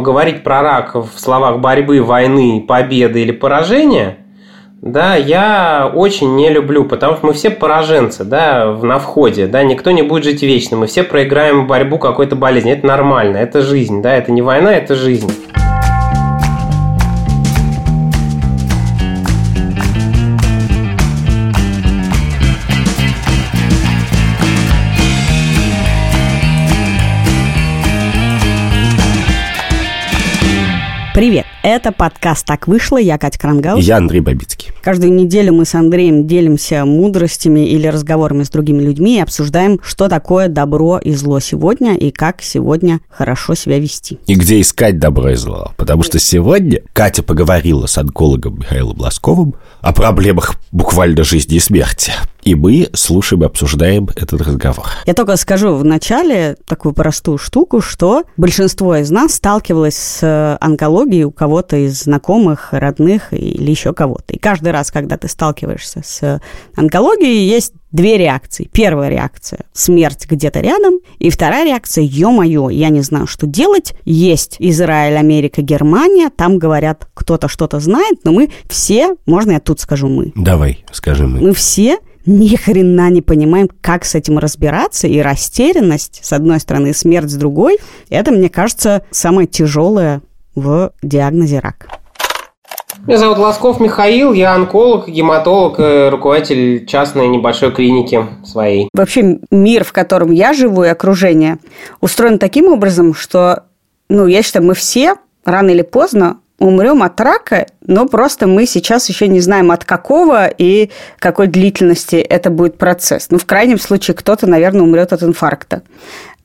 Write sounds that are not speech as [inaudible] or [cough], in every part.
говорить про рак в словах борьбы, войны, победы или поражения, да, я очень не люблю, потому что мы все пораженцы, да, на входе, да, никто не будет жить вечно, мы все проиграем борьбу какой-то болезни, это нормально, это жизнь, да, это не война, это жизнь. Привет! Это подкаст «Так вышло». Я Катя Крангаус. Я Андрей Бабицкий. Каждую неделю мы с Андреем делимся мудростями или разговорами с другими людьми и обсуждаем, что такое добро и зло сегодня и как сегодня хорошо себя вести. И где искать добро и зло. Потому что сегодня Катя поговорила с онкологом Михаилом Ласковым о проблемах буквально жизни и смерти. И мы слушаем и обсуждаем этот разговор. Я только скажу в начале такую простую штуку, что большинство из нас сталкивалось с онкологией у кого-то из знакомых, родных или еще кого-то. И каждый раз, когда ты сталкиваешься с онкологией, есть две реакции. Первая реакция – смерть где-то рядом. И вторая реакция – ё-моё, я не знаю, что делать. Есть Израиль, Америка, Германия. Там говорят, кто-то что-то знает, но мы все, можно я тут скажу мы? Давай, скажи мы. Мы все ни хрена не понимаем, как с этим разбираться, и растерянность, с одной стороны, и смерть с другой, это, мне кажется, самое тяжелое в диагнозе рак. Меня зовут Лосков Михаил, я онколог, гематолог, руководитель частной небольшой клиники своей. Вообще мир, в котором я живу и окружение, устроен таким образом, что, ну, я считаю, мы все рано или поздно умрем от рака, но просто мы сейчас еще не знаем от какого и какой длительности это будет процесс. Ну, в крайнем случае, кто-то, наверное, умрет от инфаркта.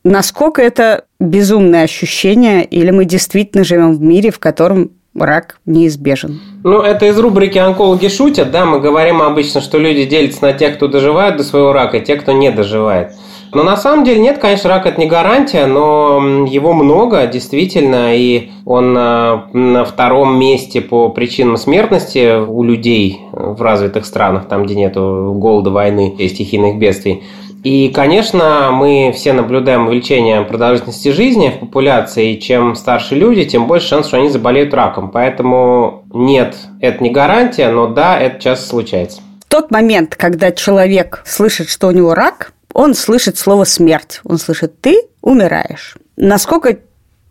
Насколько это безумное ощущение, или мы действительно живем в мире, в котором рак неизбежен. Ну, это из рубрики «Онкологи шутят», да, мы говорим обычно, что люди делятся на тех, кто доживает до своего рака, и тех, кто не доживает. Но на самом деле нет, конечно, рак это не гарантия, но его много, действительно, и он а, на втором месте по причинам смертности у людей в развитых странах, там, где нет голода, войны и стихийных бедствий. И, конечно, мы все наблюдаем увеличение продолжительности жизни в популяции, и чем старше люди, тем больше шанс, что они заболеют раком. Поэтому нет, это не гарантия, но да, это часто случается. В тот момент, когда человек слышит, что у него рак, он слышит слово «смерть». Он слышит «ты умираешь». Насколько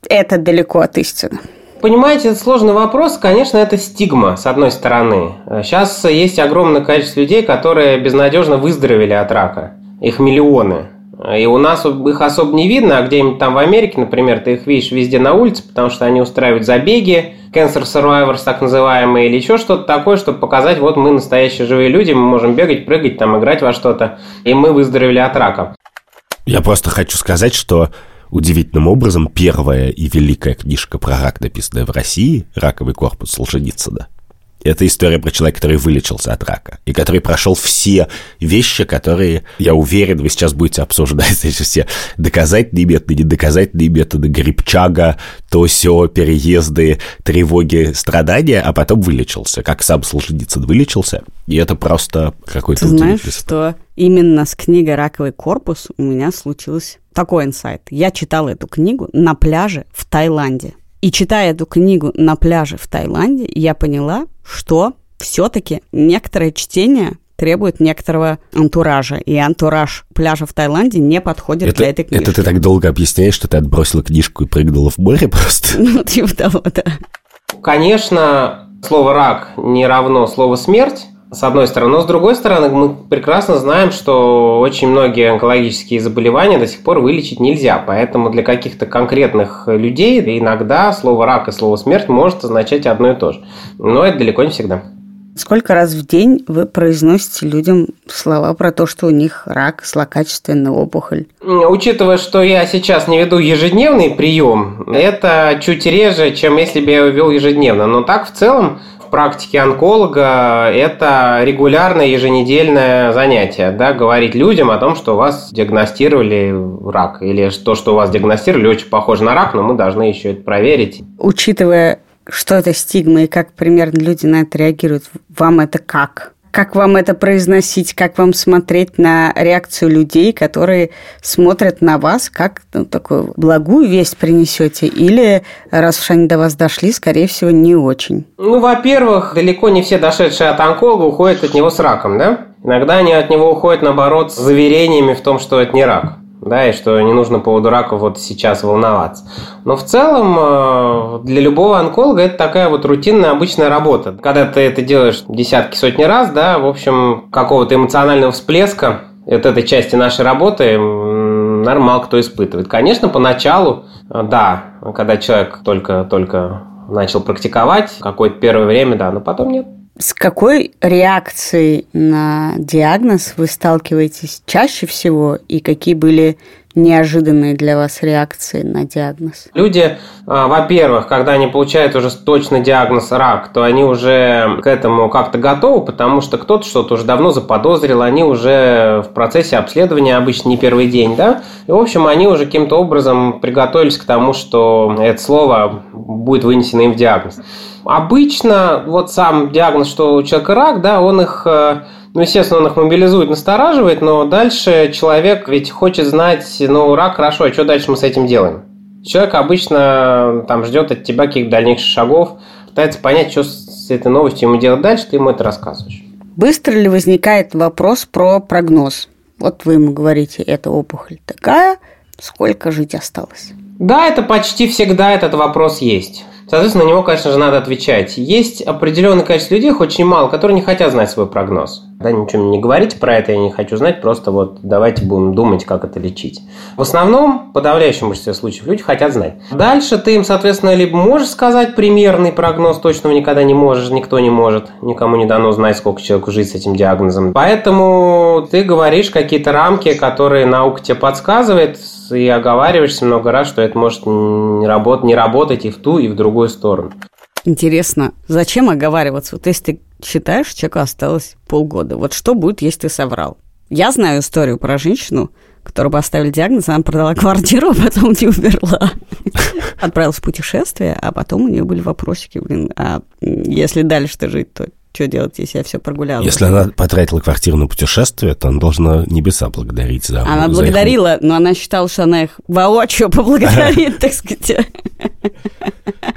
это далеко от истины? Понимаете, это сложный вопрос. Конечно, это стигма, с одной стороны. Сейчас есть огромное количество людей, которые безнадежно выздоровели от рака. Их миллионы. И у нас их особо не видно, а где-нибудь там в Америке, например, ты их видишь везде на улице, потому что они устраивают забеги, Cancer Survivors так называемые, или еще что-то такое, чтобы показать, вот мы настоящие живые люди, мы можем бегать, прыгать, там, играть во что-то, и мы выздоровели от рака. Я просто хочу сказать, что удивительным образом первая и великая книжка про рак, написанная в России, «Раковый корпус Солженицына», это история про человека, который вылечился от рака, и который прошел все вещи, которые, я уверен, вы сейчас будете обсуждать [laughs] эти все доказательные методы, недоказательные методы, грибчага, то все, переезды, тревоги, страдания, а потом вылечился, как сам Солженицын вылечился, и это просто какой-то Ты знаешь, что именно с книгой «Раковый корпус» у меня случился такой инсайт. Я читала эту книгу на пляже в Таиланде. И читая эту книгу на пляже в Таиланде, я поняла, что все-таки некоторое чтение требует некоторого антуража. И антураж пляжа в Таиланде не подходит это, для этой книжки. Это ты так долго объясняешь, что ты отбросила книжку и прыгнула в море [laughs] просто? Ну, типа того, да. Конечно, слово «рак» не равно слово «смерть», с одной стороны. Но с другой стороны, мы прекрасно знаем, что очень многие онкологические заболевания до сих пор вылечить нельзя. Поэтому для каких-то конкретных людей иногда слово рак и слово смерть может означать одно и то же. Но это далеко не всегда. Сколько раз в день вы произносите людям слова про то, что у них рак, злокачественная опухоль? Учитывая, что я сейчас не веду ежедневный прием, это чуть реже, чем если бы я его вел ежедневно. Но так в целом практике онколога это регулярное еженедельное занятие, да, говорить людям о том, что у вас диагностировали рак, или то, что у вас диагностировали, очень похоже на рак, но мы должны еще это проверить. Учитывая, что это стигма и как примерно люди на это реагируют, вам это как? Как вам это произносить? Как вам смотреть на реакцию людей, которые смотрят на вас, как ну, такую благую весть принесете? Или, раз уж они до вас дошли, скорее всего, не очень? Ну, во-первых, далеко не все дошедшие от онколога уходят от него с раком, да? Иногда они от него уходят, наоборот, с заверениями в том, что это не рак да, и что не нужно по поводу рака вот сейчас волноваться. Но в целом э, для любого онколога это такая вот рутинная обычная работа. Когда ты это делаешь десятки, сотни раз, да, в общем, какого-то эмоционального всплеска от этой части нашей работы нормал кто испытывает. Конечно, поначалу, э, да, когда человек только-только начал практиковать, какое-то первое время, да, но потом нет. С какой реакцией на диагноз вы сталкиваетесь чаще всего и какие были неожиданные для вас реакции на диагноз? Люди, а, во-первых, когда они получают уже точно диагноз рак, то они уже к этому как-то готовы, потому что кто-то что-то уже давно заподозрил, они уже в процессе обследования, обычно не первый день, да, и, в общем, они уже каким-то образом приготовились к тому, что это слово будет вынесено им в диагноз. Обычно вот сам диагноз, что у человека рак, да, он их э, ну, естественно, он их мобилизует, настораживает, но дальше человек ведь хочет знать, ну, рак хорошо, а что дальше мы с этим делаем? Человек обычно там ждет от тебя каких-то дальнейших шагов, пытается понять, что с этой новостью ему делать дальше, ты ему это рассказываешь. Быстро ли возникает вопрос про прогноз? Вот вы ему говорите, эта опухоль такая, сколько жить осталось? Да, это почти всегда этот вопрос есть. Соответственно, на него, конечно же, надо отвечать. Есть определенное количество людей, очень мало, которые не хотят знать свой прогноз. Да, ничего не говорите про это, я не хочу знать, просто вот давайте будем думать, как это лечить. В основном, в подавляющем большинстве случаев, люди хотят знать. Дальше ты им, соответственно, либо можешь сказать примерный прогноз, точного никогда не можешь, никто не может, никому не дано знать, сколько человеку жить с этим диагнозом. Поэтому ты говоришь какие-то рамки, которые наука тебе подсказывает, и оговариваешься много раз, что это может не, работать, не работать и в ту, и в другую сторону. Интересно, зачем оговариваться? Вот если ты считаешь, человеку осталось полгода, вот что будет, если ты соврал? Я знаю историю про женщину, которую поставили диагноз, она продала квартиру, а потом не умерла. Отправилась в путешествие, а потом у нее были вопросики, блин, а если дальше-то жить, то что делать, если я все прогуляла? Если она потратила квартиру на путешествие, то она должна небеса благодарить за Она за благодарила, их... но она считала, что она их воочию поблагодарит, [laughs] так сказать.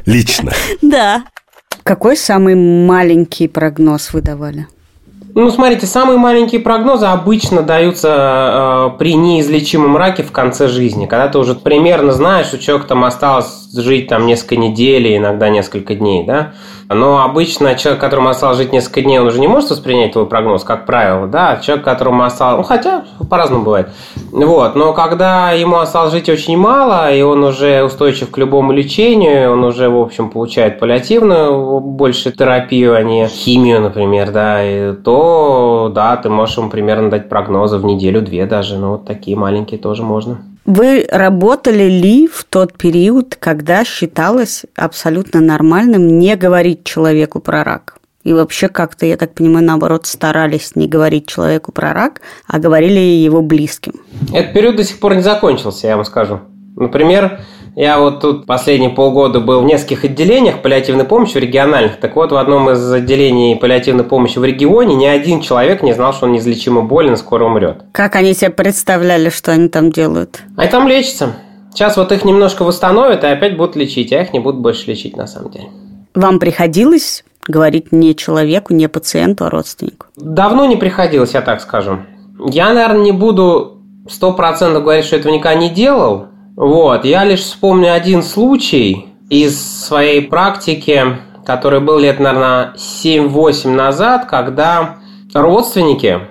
Лично? Да. Какой самый маленький прогноз вы давали? Ну, смотрите, самые маленькие прогнозы обычно даются э, при неизлечимом раке в конце жизни, когда ты уже примерно знаешь, что человек там осталось жить там несколько недель, иногда несколько дней, да. Но обычно человек, которому осталось жить несколько дней, он уже не может воспринять твой прогноз, как правило, да. Человек, которому осталось... Ну, хотя по-разному бывает. Вот. Но когда ему осталось жить очень мало, и он уже устойчив к любому лечению, он уже, в общем, получает паллиативную больше терапию, а не химию, например, да, и то, да, ты можешь ему примерно дать прогнозы в неделю-две даже. Ну, вот такие маленькие тоже можно. Вы работали ли в тот период, когда считалось абсолютно нормальным не говорить человеку про рак? И вообще как-то, я так понимаю, наоборот, старались не говорить человеку про рак, а говорили его близким. Этот период до сих пор не закончился, я вам скажу. Например, я вот тут последние полгода был в нескольких отделениях паллиативной помощи в региональных. Так вот, в одном из отделений паллиативной помощи в регионе ни один человек не знал, что он неизлечимо болен и скоро умрет. Как они себе представляли, что они там делают? Они там лечатся. Сейчас вот их немножко восстановят и опять будут лечить, а их не будут больше лечить на самом деле. Вам приходилось говорить не человеку, не пациенту, а родственнику? Давно не приходилось, я так скажу. Я, наверное, не буду сто процентов говорить, что этого никогда не делал, вот, я лишь вспомню один случай из своей практики, который был лет, наверное, 7-8 назад, когда родственники,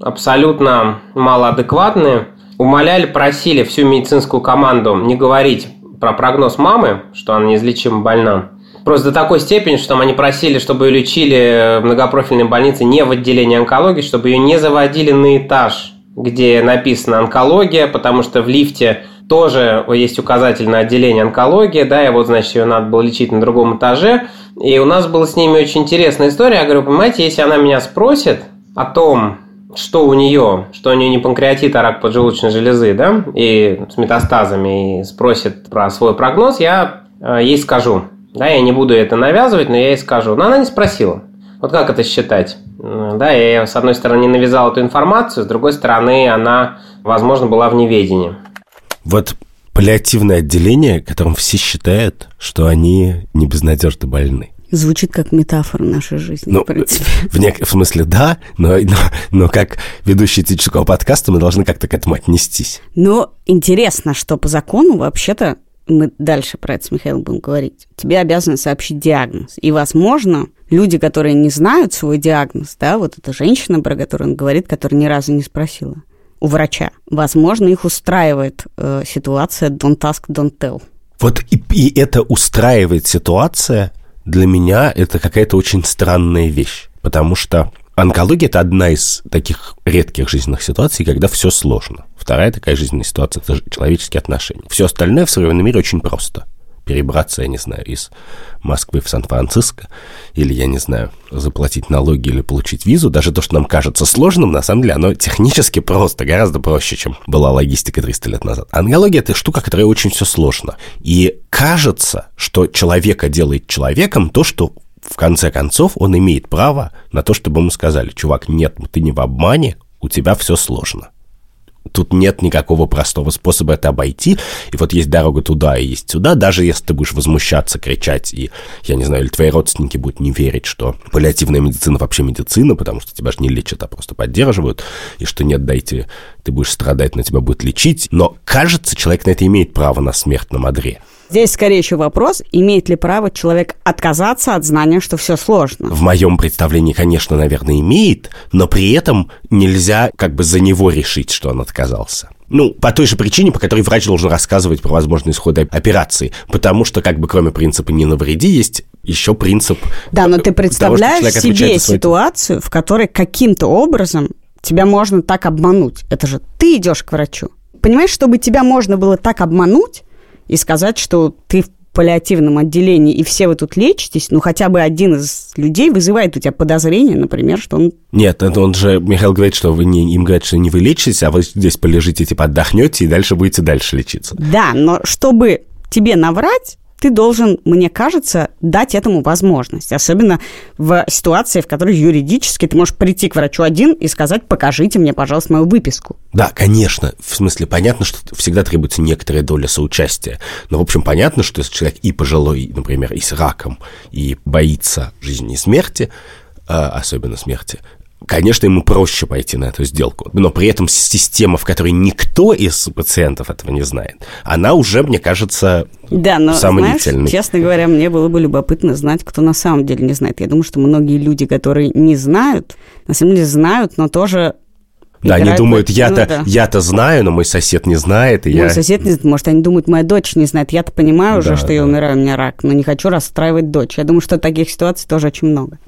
абсолютно малоадекватные, умоляли, просили всю медицинскую команду не говорить про прогноз мамы, что она неизлечимо больна. Просто до такой степени, что там они просили, чтобы ее лечили в многопрофильной больнице не в отделении онкологии, чтобы ее не заводили на этаж, где написано онкология, потому что в лифте тоже есть указатель на отделение онкологии, да, и вот, значит, ее надо было лечить на другом этаже. И у нас была с ними очень интересная история. Я говорю, понимаете, если она меня спросит о том, что у нее, что у нее не панкреатит, а рак поджелудочной железы, да, и с метастазами, и спросит про свой прогноз, я э, ей скажу. Да, я не буду это навязывать, но я ей скажу. Но она не спросила. Вот как это считать? Да, я, с одной стороны, навязал эту информацию, с другой стороны, она, возможно, была в неведении. Вот паллиативное отделение, которым все считают, что они не безнадежно больны. Звучит как метафора нашей жизни, ну, в принципе. [laughs] В, нек- в смысле, да, но, но, но как ведущий этического подкаста мы должны как-то к этому отнестись. Но интересно, что по закону вообще-то мы дальше про это с Михаилом будем говорить, тебе обязаны сообщить диагноз. И, возможно, люди, которые не знают свой диагноз, да, вот эта женщина, про которую он говорит, которая ни разу не спросила у врача, возможно, их устраивает э, ситуация don't ask, don't tell. Вот и, и это устраивает ситуация, для меня это какая-то очень странная вещь, потому что Онкология – это одна из таких редких жизненных ситуаций, когда все сложно. Вторая такая жизненная ситуация – это человеческие отношения. Все остальное в современном мире очень просто. Перебраться, я не знаю, из Москвы в Сан-Франциско, или, я не знаю, заплатить налоги или получить визу, даже то, что нам кажется сложным, на самом деле оно технически просто, гораздо проще, чем была логистика 300 лет назад. Онкология – это штука, которая очень все сложно. И кажется, что человека делает человеком то, что в конце концов, он имеет право на то, чтобы ему сказали, чувак, нет, ты не в обмане, у тебя все сложно. Тут нет никакого простого способа это обойти. И вот есть дорога туда и есть сюда. Даже если ты будешь возмущаться, кричать, и, я не знаю, или твои родственники будут не верить, что паллиативная медицина вообще медицина, потому что тебя же не лечат, а просто поддерживают, и что нет, дайте, ты будешь страдать, но тебя будут лечить. Но, кажется, человек на это имеет право на смертном одре. Здесь скорее еще вопрос, имеет ли право человек отказаться от знания, что все сложно. В моем представлении, конечно, наверное, имеет, но при этом нельзя как бы за него решить, что он отказался. Ну, по той же причине, по которой врач должен рассказывать про возможные исходы операции. Потому что, как бы, кроме принципа «не навреди», есть еще принцип... Да, но ты представляешь того, себе ситуацию, в которой каким-то образом тебя можно так обмануть. Это же ты идешь к врачу. Понимаешь, чтобы тебя можно было так обмануть, и сказать, что ты в паллиативном отделении, и все вы тут лечитесь, ну, хотя бы один из людей вызывает у тебя подозрение, например, что он... Нет, это он же, Михаил говорит, что вы не, им говорят, что не вы лечитесь, а вы здесь полежите, типа, отдохнете, и дальше будете дальше лечиться. Да, но чтобы тебе наврать, ты должен, мне кажется, дать этому возможность. Особенно в ситуации, в которой юридически ты можешь прийти к врачу один и сказать, покажите мне, пожалуйста, мою выписку. Да, конечно. В смысле, понятно, что всегда требуется некоторая доля соучастия. Но, в общем, понятно, что если человек и пожилой, например, и с раком, и боится жизни и смерти, а, особенно смерти, конечно, ему проще пойти на эту сделку. Но при этом система, в которой никто из пациентов этого не знает, она уже, мне кажется, да, но, знаешь, честно говоря, мне было бы любопытно знать, кто на самом деле не знает. Я думаю, что многие люди, которые не знают, на самом деле знают, но тоже да, они думают, я-то, ну, да. я-то знаю, но мой сосед не знает. И мой я... сосед не знает, может, они думают, моя дочь не знает. Я-то понимаю уже, да, что да. я умираю, у меня рак, но не хочу расстраивать дочь. Я думаю, что таких ситуаций тоже очень много.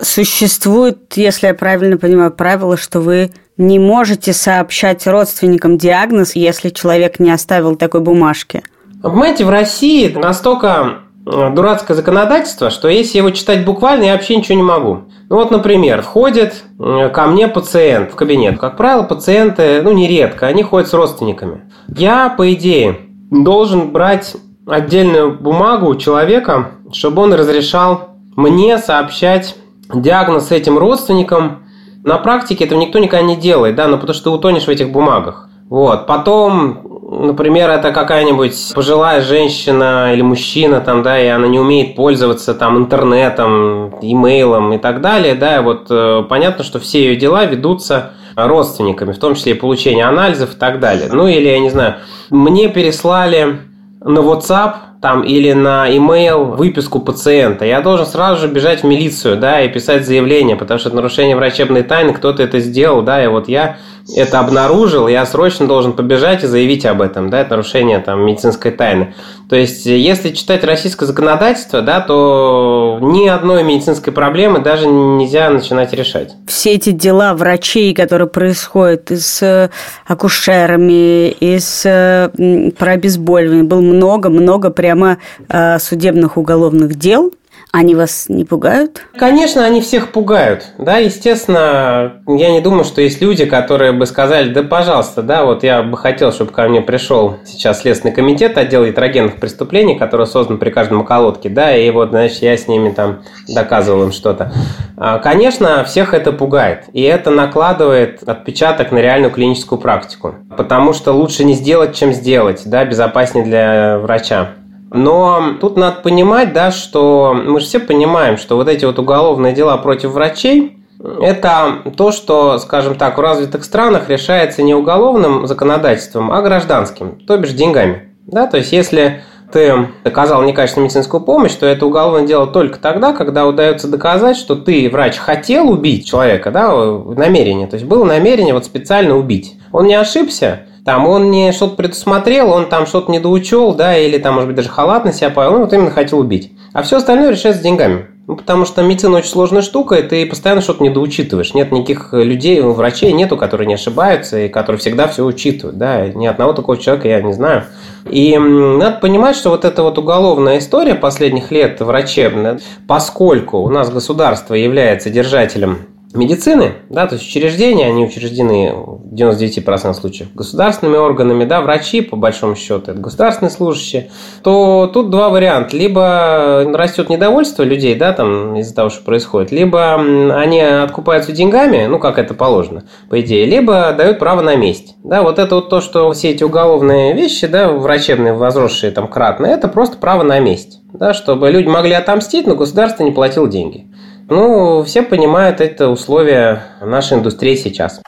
Существует, если я правильно понимаю, правило, что вы не можете сообщать родственникам диагноз, если человек не оставил такой бумажки. Понимаете, в России настолько э, дурацкое законодательство, что если его читать буквально, я вообще ничего не могу. Ну вот, например, входит э, ко мне пациент в кабинет. Как правило, пациенты, ну нередко, они ходят с родственниками. Я, по идее, должен брать отдельную бумагу у человека, чтобы он разрешал мне сообщать диагноз этим родственникам. На практике этого никто никогда не делает, да, ну потому что ты утонешь в этих бумагах. Вот. Потом, например, это какая-нибудь пожилая женщина или мужчина, там, да, и она не умеет пользоваться там интернетом, имейлом и так далее, да, и вот э, понятно, что все ее дела ведутся родственниками, в том числе и получение анализов и так далее. Ну или, я не знаю, мне переслали на WhatsApp там или на email выписку пациента, я должен сразу же бежать в милицию, да, и писать заявление, потому что это нарушение врачебной тайны, кто-то это сделал, да, и вот я это обнаружил, я срочно должен побежать и заявить об этом, да, это нарушение там медицинской тайны. То есть, если читать российское законодательство, да, то ни одной медицинской проблемы даже нельзя начинать решать. Все эти дела врачей, которые происходят и с э, акушерами, и с про обезболивание, было много-много прямо э, судебных уголовных дел, Они вас не пугают? Конечно, они всех пугают. Да, естественно, я не думаю, что есть люди, которые бы сказали, да, пожалуйста, да, вот я бы хотел, чтобы ко мне пришел сейчас Следственный комитет отдела ятрогенных преступлений, который создан при каждом околотке, да, и вот, значит, я с ними там доказывал им что-то. А, конечно, всех это пугает, и это накладывает отпечаток на реальную клиническую практику, потому что лучше не сделать, чем сделать, да, безопаснее для врача. Но тут надо понимать, да, что мы же все понимаем, что вот эти вот уголовные дела против врачей, это то, что, скажем так, в развитых странах решается не уголовным законодательством, а гражданским, то бишь деньгами. Да, то есть, если ты оказал некачественную медицинскую помощь, то это уголовное дело только тогда, когда удается доказать, что ты, врач, хотел убить человека, да, намерение. То есть было намерение вот специально убить. Он не ошибся, там он не что-то предусмотрел, он там что-то недоучел, да, или там, может быть, даже халатно себя повел, он вот именно хотел убить. А все остальное решается деньгами. Ну, потому что медицина очень сложная штука, и ты постоянно что-то недоучитываешь. Нет никаких людей, врачей нету, которые не ошибаются, и которые всегда все учитывают. Да? Ни одного такого человека я не знаю. И надо понимать, что вот эта вот уголовная история последних лет врачебная, поскольку у нас государство является держателем медицины, да, то есть учреждения, они учреждены в 99% случаев государственными органами, да, врачи, по большому счету, это государственные служащие, то тут два варианта. Либо растет недовольство людей, да, там, из-за того, что происходит, либо они откупаются деньгами, ну, как это положено, по идее, либо дают право на месть. Да, вот это вот то, что все эти уголовные вещи, да, врачебные, возросшие там кратно, это просто право на месть. Да, чтобы люди могли отомстить, но государство не платило деньги. Ну, все понимают это условия нашей индустрии сейчас.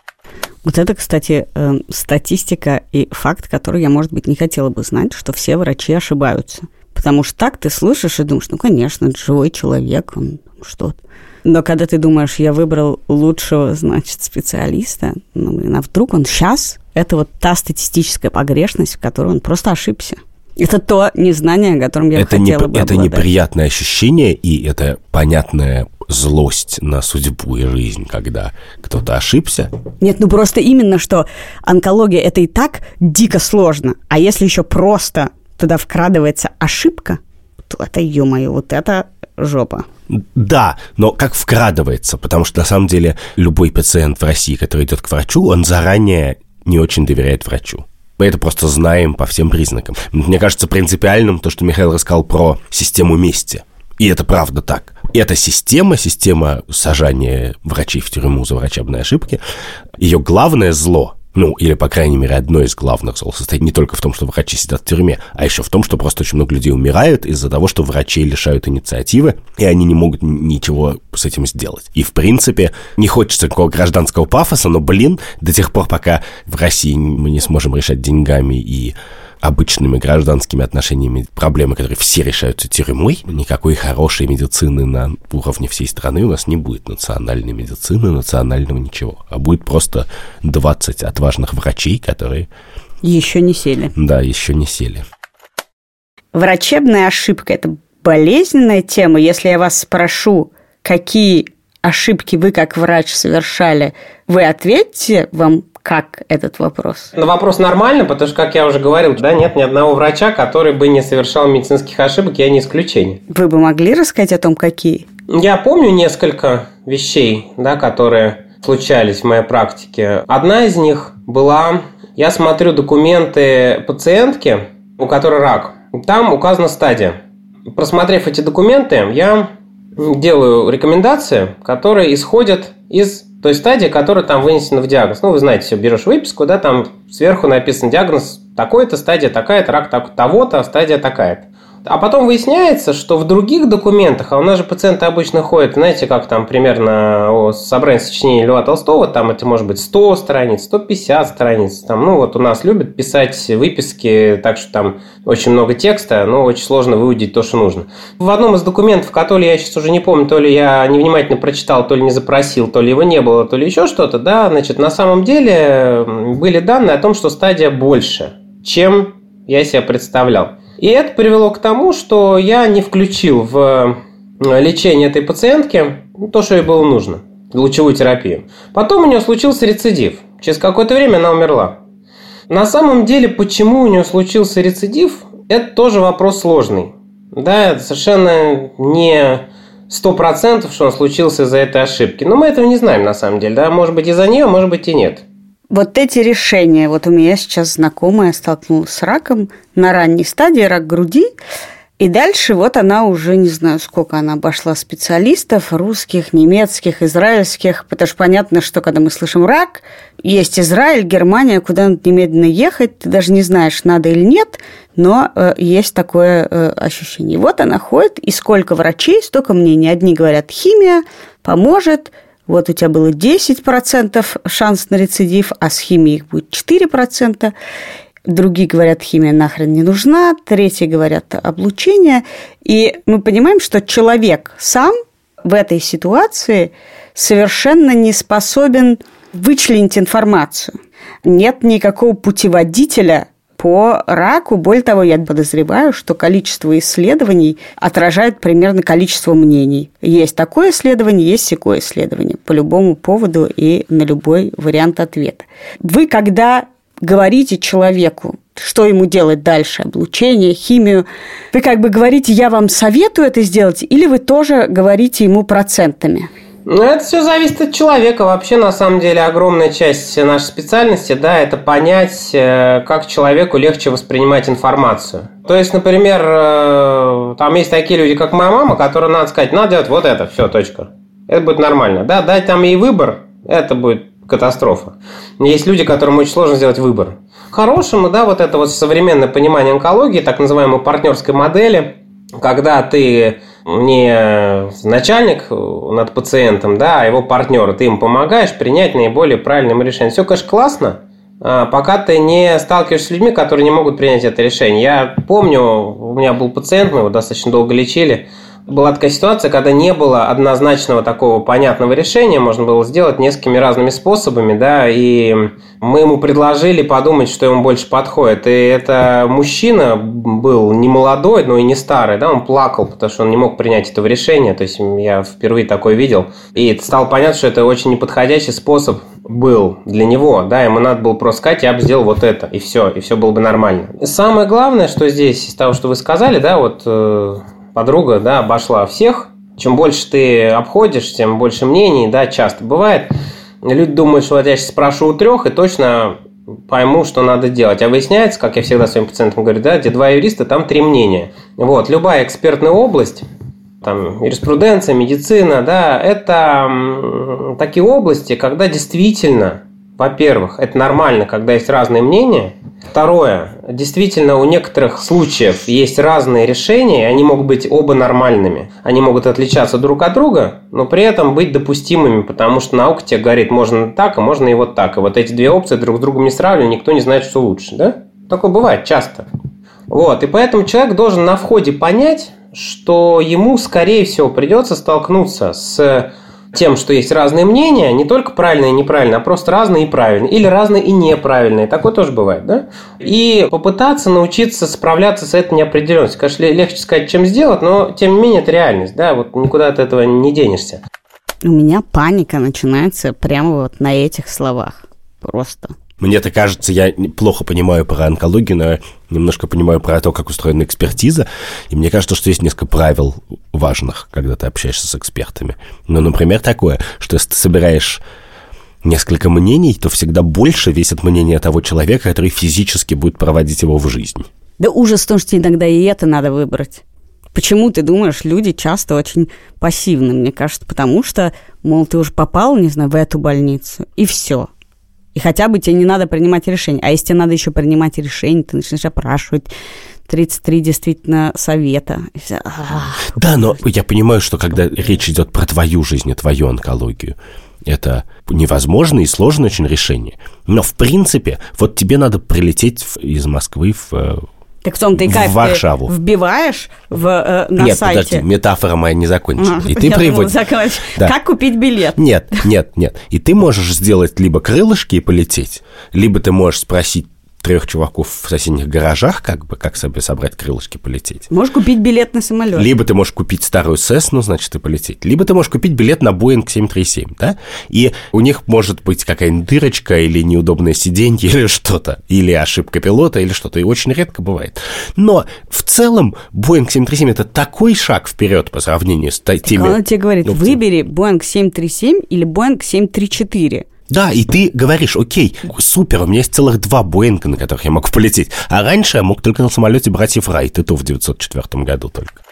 Вот это, кстати, э, статистика и факт, который я, может быть, не хотела бы знать, что все врачи ошибаются. Потому что так ты слышишь и думаешь, ну, конечно, это живой человек, он что-то. Но когда ты думаешь, я выбрал лучшего, значит, специалиста, ну, блин, а вдруг он сейчас, это вот та статистическая погрешность, в которой он просто ошибся. Это то незнание, о котором я это хотела не, бы Это обладать. неприятное ощущение, и это понятная злость на судьбу и жизнь, когда кто-то ошибся. Нет, ну просто именно, что онкология это и так дико сложно. А если еще просто туда вкрадывается ошибка, то это, ё-моё, вот это жопа. Да, но как вкрадывается, потому что на самом деле любой пациент в России, который идет к врачу, он заранее не очень доверяет врачу. Мы это просто знаем по всем признакам. Мне кажется принципиальным то, что Михаил рассказал про систему мести. И это правда так. Эта система, система сажания врачей в тюрьму за врачебные ошибки, ее главное зло ну, или, по крайней мере, одно из главных зол состоит не только в том, что врачи сидят в тюрьме, а еще в том, что просто очень много людей умирают из-за того, что врачей лишают инициативы, и они не могут ничего с этим сделать. И, в принципе, не хочется такого гражданского пафоса, но, блин, до тех пор, пока в России мы не сможем решать деньгами и обычными гражданскими отношениями проблемы, которые все решаются тюрьмой, никакой хорошей медицины на уровне всей страны у нас не будет. Национальной медицины, национального ничего. А будет просто 20 отважных врачей, которые... Еще не сели. Да, еще не сели. Врачебная ошибка – это болезненная тема. Если я вас спрошу, какие ошибки вы как врач совершали, вы ответите, вам как этот вопрос? На вопрос нормально, потому что, как я уже говорил, да, нет ни одного врача, который бы не совершал медицинских ошибок, я не исключение. Вы бы могли рассказать о том, какие? Я помню несколько вещей, да, которые случались в моей практике. Одна из них была, я смотрю документы пациентки, у которой рак. Там указана стадия. Просмотрев эти документы, я делаю рекомендации, которые исходят из той стадии, которая там вынесена в диагноз. Ну, вы знаете, все, берешь выписку, да, там сверху написан диагноз такой-то, стадия такая-то, рак того-то, стадия такая-то. А потом выясняется, что в других документах, а у нас же пациенты обычно ходят, знаете, как там примерно о собрании сочинений Льва Толстого, там это может быть 100 страниц, 150 страниц. Там, ну вот у нас любят писать выписки, так что там очень много текста, но очень сложно выудить то, что нужно. В одном из документов, который я сейчас уже не помню, то ли я невнимательно прочитал, то ли не запросил, то ли его не было, то ли еще что-то, да, значит, на самом деле были данные о том, что стадия больше, чем я себе представлял. И это привело к тому, что я не включил в э, лечение этой пациентки то, что ей было нужно, лучевую терапию. Потом у нее случился рецидив. Через какое-то время она умерла. На самом деле, почему у нее случился рецидив, это тоже вопрос сложный. Да, это совершенно не сто процентов, что он случился из-за этой ошибки. Но мы этого не знаем на самом деле. Да? Может быть из-за нее, может быть и нет. Вот эти решения, вот у меня сейчас знакомая столкнулась с раком на ранней стадии, рак груди, и дальше вот она уже, не знаю, сколько она обошла специалистов, русских, немецких, израильских, потому что понятно, что когда мы слышим рак, есть Израиль, Германия, куда надо немедленно ехать, ты даже не знаешь, надо или нет, но э, есть такое э, ощущение. Вот она ходит, и сколько врачей, столько мнений. Одни говорят, химия поможет, вот у тебя было 10% шанс на рецидив, а с химией их будет 4%. Другие говорят, химия нахрен не нужна, третьи говорят, облучение. И мы понимаем, что человек сам в этой ситуации совершенно не способен вычленить информацию. Нет никакого путеводителя по раку. Более того, я подозреваю, что количество исследований отражает примерно количество мнений. Есть такое исследование, есть секое исследование по любому поводу и на любой вариант ответа. Вы, когда говорите человеку, что ему делать дальше, облучение, химию. Вы как бы говорите, я вам советую это сделать, или вы тоже говорите ему процентами? Ну, это все зависит от человека. Вообще, на самом деле, огромная часть нашей специальности, да, это понять, э, как человеку легче воспринимать информацию. То есть, например, э, там есть такие люди, как моя мама, которым надо сказать, надо делать вот это, все, точка. Это будет нормально. Да, дать там ей выбор, это будет катастрофа. Есть люди, которым очень сложно сделать выбор. Хорошему, да, вот это вот современное понимание онкологии, так называемой партнерской модели, когда ты не начальник над пациентом, да, а его партнер, ты им помогаешь принять наиболее правильное решение. Все, конечно, классно, а, пока ты не сталкиваешься с людьми, которые не могут принять это решение. Я помню, у меня был пациент, мы его достаточно долго лечили, была такая ситуация, когда не было однозначного такого понятного решения, можно было сделать несколькими разными способами, да, и мы ему предложили подумать, что ему больше подходит. И это мужчина был не молодой, но и не старый, да, он плакал, потому что он не мог принять этого решения, то есть я впервые такое видел. И стало понятно, что это очень неподходящий способ был для него, да, ему надо было просто сказать, я бы сделал вот это, и все, и все было бы нормально. самое главное, что здесь, из того, что вы сказали, да, вот э, подруга, да, обошла всех. Чем больше ты обходишь, тем больше мнений, да, часто бывает. Люди думают, что вот я сейчас спрошу у трех и точно пойму, что надо делать. А выясняется, как я всегда своим пациентам говорю, да, где два юриста, там три мнения. Вот, любая экспертная область, там, юриспруденция, медицина, да, это такие области, когда действительно, во-первых, это нормально, когда есть разные мнения, Второе. Действительно, у некоторых случаев есть разные решения, и они могут быть оба нормальными. Они могут отличаться друг от друга, но при этом быть допустимыми, потому что наука тебе говорит, можно так, а можно и вот так. И вот эти две опции друг с другом не сравнивают, никто не знает, что лучше. Да? Такое бывает часто. Вот, и поэтому человек должен на входе понять, что ему, скорее всего, придется столкнуться с тем, что есть разные мнения, не только правильные и неправильные, а просто разные и правильные, или разные и неправильные. Такое тоже бывает, да? И попытаться научиться справляться с этой неопределенностью. Конечно, легче сказать, чем сделать, но тем не менее это реальность, да, вот никуда от этого не денешься. У меня паника начинается прямо вот на этих словах. Просто. Мне-то кажется, я плохо понимаю про онкологию, но немножко понимаю про то, как устроена экспертиза. И мне кажется, что есть несколько правил важных, когда ты общаешься с экспертами. Ну, например, такое, что если ты собираешь несколько мнений, то всегда больше весит мнение того человека, который физически будет проводить его в жизнь. Да ужас в том, что иногда и это надо выбрать. Почему ты думаешь, люди часто очень пассивны, мне кажется, потому что, мол, ты уже попал, не знаю, в эту больницу, и все – хотя бы тебе не надо принимать решение. А если тебе надо еще принимать решение, ты начинаешь опрашивать 33 действительно совета. Да, но я понимаю, что когда речь идет про твою жизнь и твою онкологию, это невозможно и сложное очень решение. Но, в принципе, вот тебе надо прилететь из Москвы в э, так в том-то и кайф. В Варшаву. Ты вбиваешь в, э, на нет, сайте. подожди, метафора моя не закончена. и ты приводишь... Да. Как купить билет? Нет, нет, нет. И ты можешь сделать либо крылышки и полететь, либо ты можешь спросить трех чуваков в соседних гаражах, как бы, как себе собрать крылышки полететь. Можешь купить билет на самолет. Либо ты можешь купить старую Cessna, значит, и полететь. Либо ты можешь купить билет на Boeing 737, да? И у них может быть какая-нибудь дырочка или неудобное сиденье [laughs] или что-то. Или ошибка пилота или что-то. И очень редко бывает. Но в целом Boeing 737 это такой шаг вперед по сравнению с теми... Он тебе говорит, ну, выбери Boeing 737 или Boeing 734. Да, и ты говоришь, окей, супер, у меня есть целых два Боинга, на которых я могу полететь. А раньше я мог только на самолете братьев Райт, и то в 904 году только.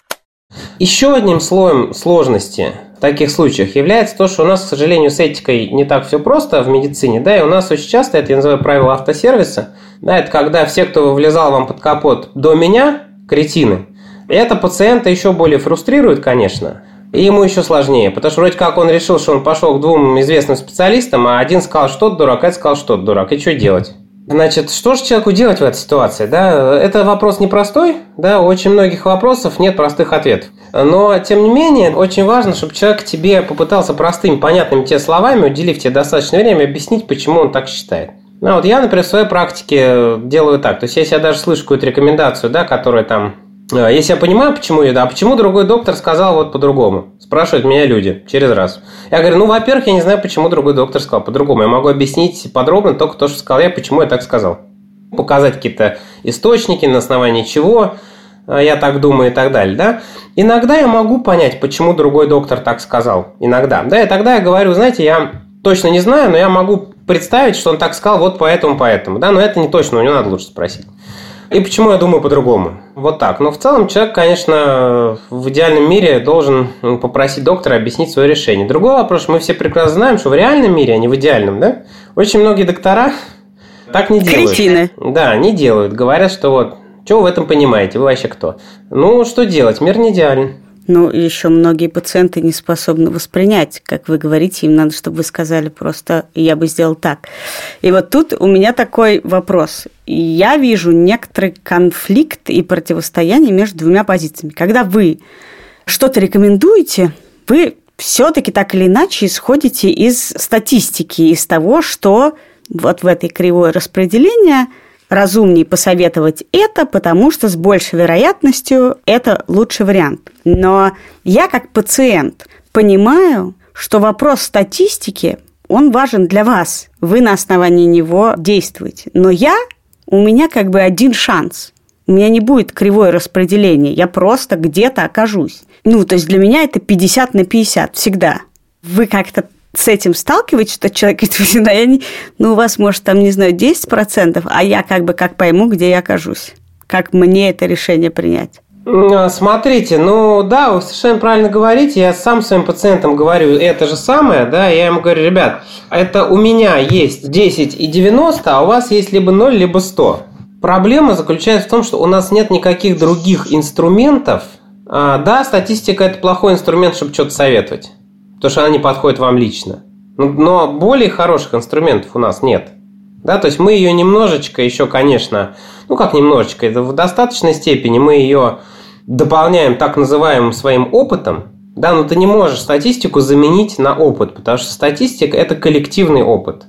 Еще одним слоем сложности в таких случаях является то, что у нас, к сожалению, с этикой не так все просто в медицине, да, и у нас очень часто, это я называю правило автосервиса, да, это когда все, кто влезал вам под капот до меня, кретины, это пациента еще более фрустрирует, конечно, и ему еще сложнее, потому что вроде как он решил, что он пошел к двум известным специалистам, а один сказал, что ты дурак, а один сказал, что ты дурак. И что делать? Значит, что же человеку делать в этой ситуации? Да, это вопрос непростой, да, у очень многих вопросов нет простых ответов. Но, тем не менее, очень важно, чтобы человек тебе попытался простыми, понятными тебе словами, уделив тебе достаточно времени, объяснить, почему он так считает. Ну, вот я, например, в своей практике делаю так. То есть, если я даже слышу какую-то рекомендацию, да, которая там если я понимаю, почему да, а почему другой доктор сказал вот по-другому? Спрашивают меня люди через раз. Я говорю, ну, во-первых, я не знаю, почему другой доктор сказал по-другому. Я могу объяснить подробно только то, что сказал я, почему я так сказал. Показать какие-то источники, на основании чего а, я так думаю и так далее, да. Иногда я могу понять, почему другой доктор так сказал. Иногда, да, и тогда я говорю, знаете, я точно не знаю, но я могу представить, что он так сказал вот поэтому, поэтому, да, но это не точно, у него надо лучше спросить. И почему я думаю по-другому? Вот так. Но в целом человек, конечно, в идеальном мире должен попросить доктора объяснить свое решение. Другой вопрос, мы все прекрасно знаем, что в реальном мире, а не в идеальном, да, очень многие доктора так не делают. Кретины. Да, не делают. Говорят, что вот, что вы в этом понимаете, вы вообще кто? Ну, что делать, мир не идеален. Ну, еще многие пациенты не способны воспринять. Как вы говорите, им надо, чтобы вы сказали просто «я бы сделал так». И вот тут у меня такой вопрос. Я вижу некоторый конфликт и противостояние между двумя позициями. Когда вы что-то рекомендуете, вы все-таки так или иначе исходите из статистики, из того, что вот в этой кривой распределения – разумнее посоветовать это, потому что с большей вероятностью это лучший вариант. Но я как пациент понимаю, что вопрос статистики, он важен для вас. Вы на основании него действуете. Но я, у меня как бы один шанс. У меня не будет кривое распределение. Я просто где-то окажусь. Ну, то есть для меня это 50 на 50 всегда. Вы как-то с этим сталкиваетесь, что человек говорит, да, я не, ну, у вас, может, там, не знаю, 10%, а я как бы как пойму, где я окажусь. Как мне это решение принять? А, смотрите, ну да, вы совершенно правильно говорите. Я сам своим пациентам говорю это же самое, да, я ему говорю, ребят, это у меня есть 10 и 90, а у вас есть либо 0, либо 100. Проблема заключается в том, что у нас нет никаких других инструментов. А, да, статистика – это плохой инструмент, чтобы что-то советовать потому что она не подходит вам лично. Ну, но более хороших инструментов у нас нет. Да, то есть мы ее немножечко еще, конечно, ну как немножечко, это в достаточной степени мы ее дополняем так называемым своим опытом, да, но ты не можешь статистику заменить на опыт, потому что статистика – это коллективный опыт.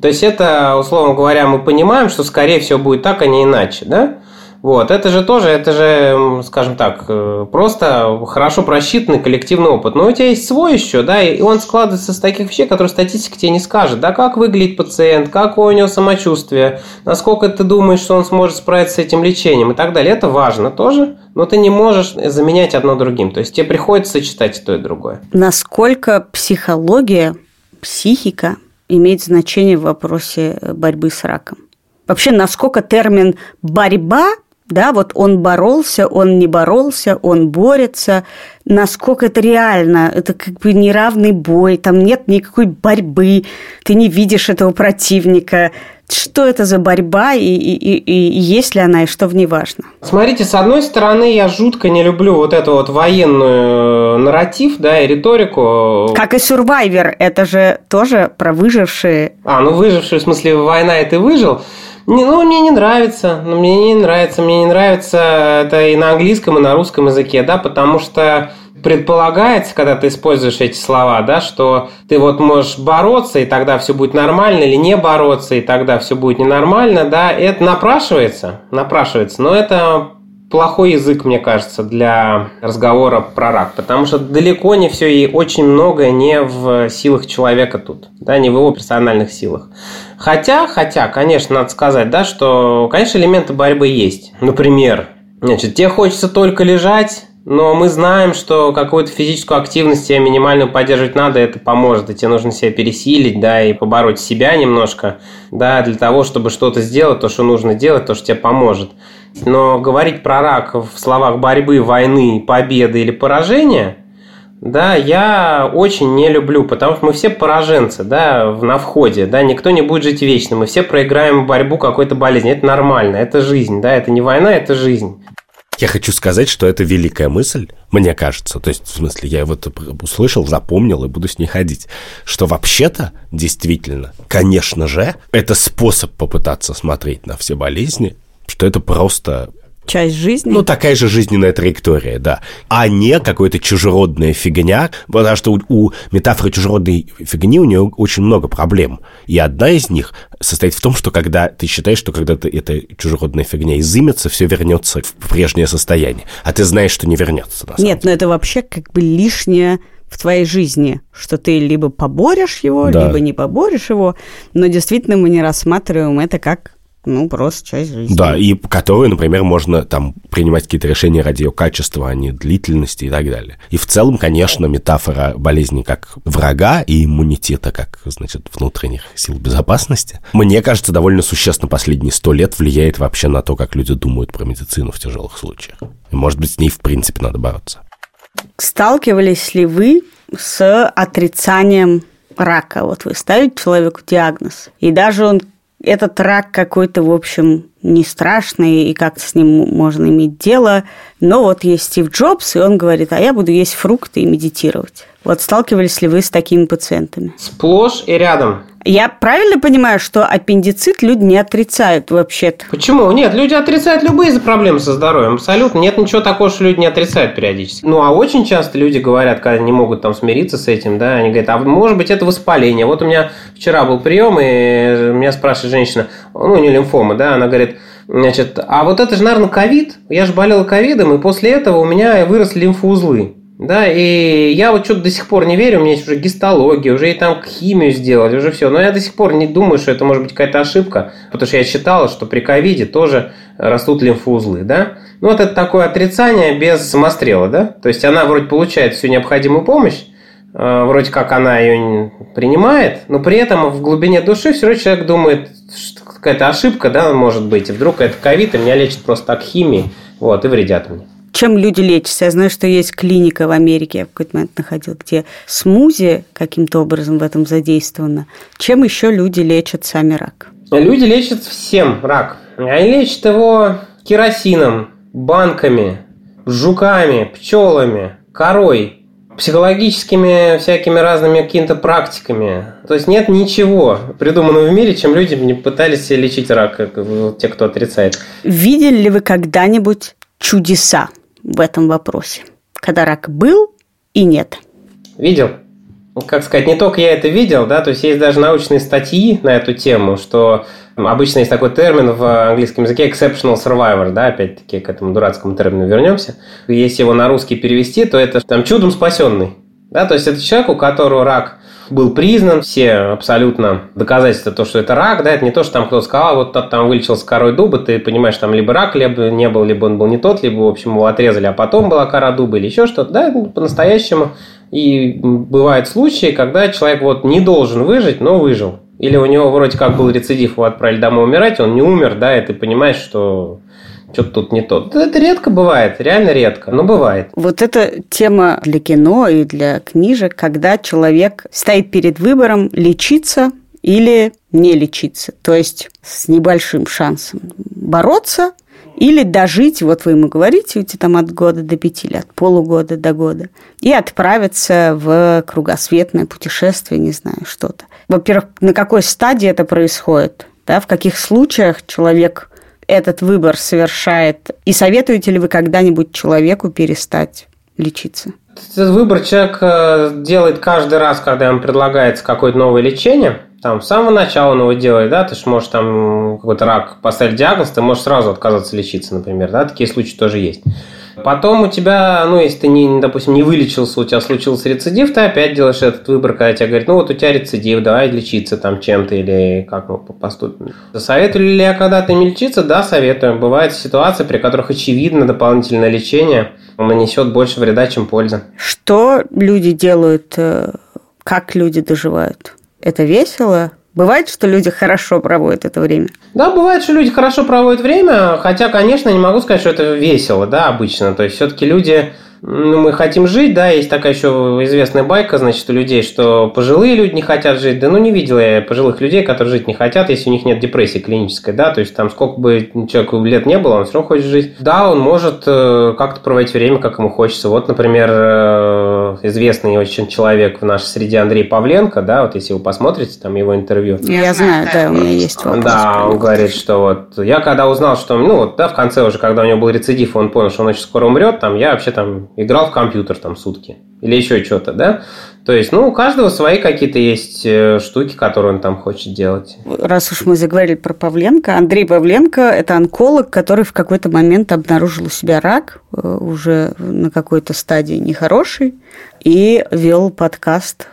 То есть это, условно говоря, мы понимаем, что скорее всего будет так, а не иначе, да? Вот, это же тоже, это же, скажем так, э, просто хорошо просчитанный коллективный опыт. Но у тебя есть свой еще, да, и он складывается с таких вещей, которые статистика тебе не скажет. Да, как выглядит пациент, какое у него самочувствие, насколько ты думаешь, что он сможет справиться с этим лечением и так далее. Это важно тоже, но ты не можешь заменять одно другим. То есть тебе приходится сочетать и то, и другое. Насколько психология, психика имеет значение в вопросе борьбы с раком? Вообще, насколько термин «борьба» да, вот он боролся, он не боролся, он борется, насколько это реально, это как бы неравный бой, там нет никакой борьбы, ты не видишь этого противника, что это за борьба и, и, и, и есть ли она, и что в ней важно? Смотрите, с одной стороны, я жутко не люблю вот эту вот военную нарратив, да, и риторику. Как и Survivor, это же тоже про выжившие. А, ну выжившие, в смысле, война, и ты выжил. Не, ну, мне не нравится. Ну, мне не нравится. Мне не нравится это и на английском, и на русском языке, да, потому что предполагается, когда ты используешь эти слова, да, что ты вот можешь бороться, и тогда все будет нормально, или не бороться, и тогда все будет ненормально, да, это напрашивается, напрашивается, но это плохой язык, мне кажется, для разговора про рак, потому что далеко не все и очень многое не в силах человека тут, да, не в его персональных силах. Хотя, хотя, конечно, надо сказать, да, что, конечно, элементы борьбы есть. Например, значит, тебе хочется только лежать, но мы знаем, что какую-то физическую активность тебе минимальную поддерживать надо, это поможет. И тебе нужно себя пересилить, да, и побороть себя немножко, да, для того, чтобы что-то сделать, то, что нужно делать, то, что тебе поможет. Но говорить про рак в словах борьбы, войны, победы или поражения, да, я очень не люблю, потому что мы все пораженцы, да, на входе, да, никто не будет жить вечно, мы все проиграем борьбу какой-то болезни, это нормально, это жизнь, да, это не война, это жизнь. Я хочу сказать, что это великая мысль, мне кажется. То есть, в смысле, я вот услышал, запомнил и буду с ней ходить. Что вообще-то, действительно, конечно же, это способ попытаться смотреть на все болезни, что это просто часть жизни. Ну, такая же жизненная траектория, да. А не какая-то чужеродная фигня, потому что у, у метафоры чужеродной фигни у нее очень много проблем. И одна из них состоит в том, что когда ты считаешь, что когда-то эта чужеродная фигня изымется, все вернется в прежнее состояние. А ты знаешь, что не вернется. Нет, но это вообще как бы лишнее в твоей жизни, что ты либо поборешь его, да. либо не поборешь его, но действительно мы не рассматриваем это как ну, просто часть жизни. Да, и которую, например, можно там принимать какие-то решения ради ее качества, а не длительности и так далее. И в целом, конечно, метафора болезни как врага и иммунитета как, значит, внутренних сил безопасности, мне кажется, довольно существенно последние сто лет влияет вообще на то, как люди думают про медицину в тяжелых случаях. И, может быть, с ней, в принципе, надо бороться. Сталкивались ли вы с отрицанием рака? Вот вы ставите человеку диагноз, и даже он этот рак какой-то, в общем, не страшный, и как-то с ним можно иметь дело. Но вот есть Стив Джобс, и он говорит, а я буду есть фрукты и медитировать. Вот сталкивались ли вы с такими пациентами? Сплошь и рядом. Я правильно понимаю, что аппендицит люди не отрицают вообще-то? Почему? Нет, люди отрицают любые проблемы со здоровьем. Абсолютно. Нет ничего такого, что люди не отрицают периодически. Ну, а очень часто люди говорят, когда не могут там смириться с этим, да, они говорят, а может быть это воспаление. Вот у меня вчера был прием, и меня спрашивает женщина, ну, у нее лимфома, да, она говорит, значит, а вот это же, наверное, ковид. Я же болел ковидом, и после этого у меня выросли лимфоузлы. Да, и я вот что-то до сих пор не верю, у меня есть уже гистология, уже и там химию сделали, уже все. Но я до сих пор не думаю, что это может быть какая-то ошибка, потому что я читала, что при ковиде тоже растут лимфоузлы, да. Ну, вот это такое отрицание без самострела, да. То есть она вроде получает всю необходимую помощь, э, вроде как она ее принимает, но при этом в глубине души все равно человек думает, что какая-то ошибка, да, может быть, и вдруг это ковид, и меня лечат просто так химией, вот, и вредят мне чем люди лечатся. Я знаю, что есть клиника в Америке, я в какой-то момент находила, где смузи каким-то образом в этом задействовано. Чем еще люди лечат сами рак? Люди лечат всем рак. Они лечат его керосином, банками, жуками, пчелами, корой, психологическими всякими разными какими-то практиками. То есть нет ничего придуманного в мире, чем люди не пытались лечить рак, те, кто отрицает. Видели ли вы когда-нибудь чудеса? В этом вопросе, когда рак был и нет? Видел. Как сказать, не только я это видел, да, то есть есть даже научные статьи на эту тему, что обычно есть такой термин в английском языке exceptional survivor, да, опять-таки к этому дурацкому термину вернемся. Если его на русский перевести, то это там чудом спасенный. Да, то есть это человек, у которого рак был признан, все абсолютно доказательства то, что это рак, да, это не то, что там кто-то сказал, а вот тот там вылечился корой дуба, ты понимаешь, там либо рак либо не был, либо он был не тот, либо, в общем, его отрезали, а потом была кора дуба или еще что-то, да, по-настоящему. И бывают случаи, когда человек вот не должен выжить, но выжил. Или у него вроде как был рецидив, его отправили домой умирать, он не умер, да, и ты понимаешь, что что-то тут не то. Это редко бывает, реально редко, но бывает. Вот эта тема для кино и для книжек, когда человек стоит перед выбором лечиться или не лечиться, то есть с небольшим шансом бороться или дожить, вот вы ему говорите, уйти там от года до пяти лет, полугода до года, и отправиться в кругосветное путешествие, не знаю, что-то. Во-первых, на какой стадии это происходит? Да, в каких случаях человек этот выбор совершает? И советуете ли вы когда-нибудь человеку перестать лечиться? Этот выбор человек э, делает каждый раз, когда ему предлагается какое-то новое лечение. Там с самого начала он его делает, да, ты же можешь там какой-то рак поставить диагноз, ты можешь сразу отказаться лечиться, например, да, такие случаи тоже есть. Потом у тебя, ну, если ты, не, допустим, не вылечился, у тебя случился рецидив, ты опять делаешь этот выбор, когда тебе говорят, ну, вот у тебя рецидив, давай лечиться там чем-то или как мы поступим. Советую ли я когда-то не лечиться? Да, советую. Бывают ситуации, при которых очевидно дополнительное лечение нанесет больше вреда, чем пользы. Что люди делают, э, как люди доживают? Это весело? Бывает, что люди хорошо проводят это время? Да, бывает, что люди хорошо проводят время, хотя, конечно, не могу сказать, что это весело, да, обычно. То есть, все-таки люди ну, мы хотим жить, да, есть такая еще известная байка, значит, у людей, что пожилые люди не хотят жить. Да ну не видел я пожилых людей, которые жить не хотят, если у них нет депрессии клинической, да, то есть там сколько бы человеку лет не было, он все равно хочет жить. Да, он может э, как-то проводить время, как ему хочется. Вот, например, э, известный очень человек в нашей среде Андрей Павленко, да, вот если вы посмотрите там его интервью. Я знаю, да, у меня есть вопрос. Да, он говорит, что вот я когда узнал, что, ну вот, да, в конце уже, когда у него был рецидив, он понял, что он очень скоро умрет, там, я вообще там играл в компьютер там сутки или еще что-то, да? То есть, ну, у каждого свои какие-то есть э, штуки, которые он там хочет делать. Раз уж мы заговорили про Павленко, Андрей Павленко – это онколог, который в какой-то момент обнаружил у себя рак, э, уже на какой-то стадии нехороший, и вел подкаст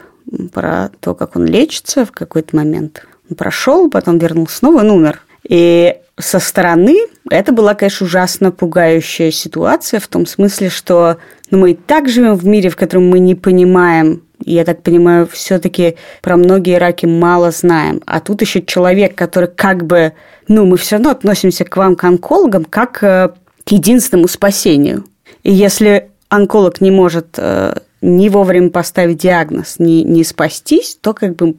про то, как он лечится в какой-то момент. Он прошел, потом вернулся снова, он умер. И со стороны это была, конечно, ужасно пугающая ситуация в том смысле, что ну, мы и так живем в мире, в котором мы не понимаем, я так понимаю, все-таки про многие раки мало знаем. А тут еще человек, который как бы, ну, мы все равно относимся к вам, к онкологам, как э, к единственному спасению. И если онколог не может э, не вовремя поставить диагноз, не, не спастись, то как бы,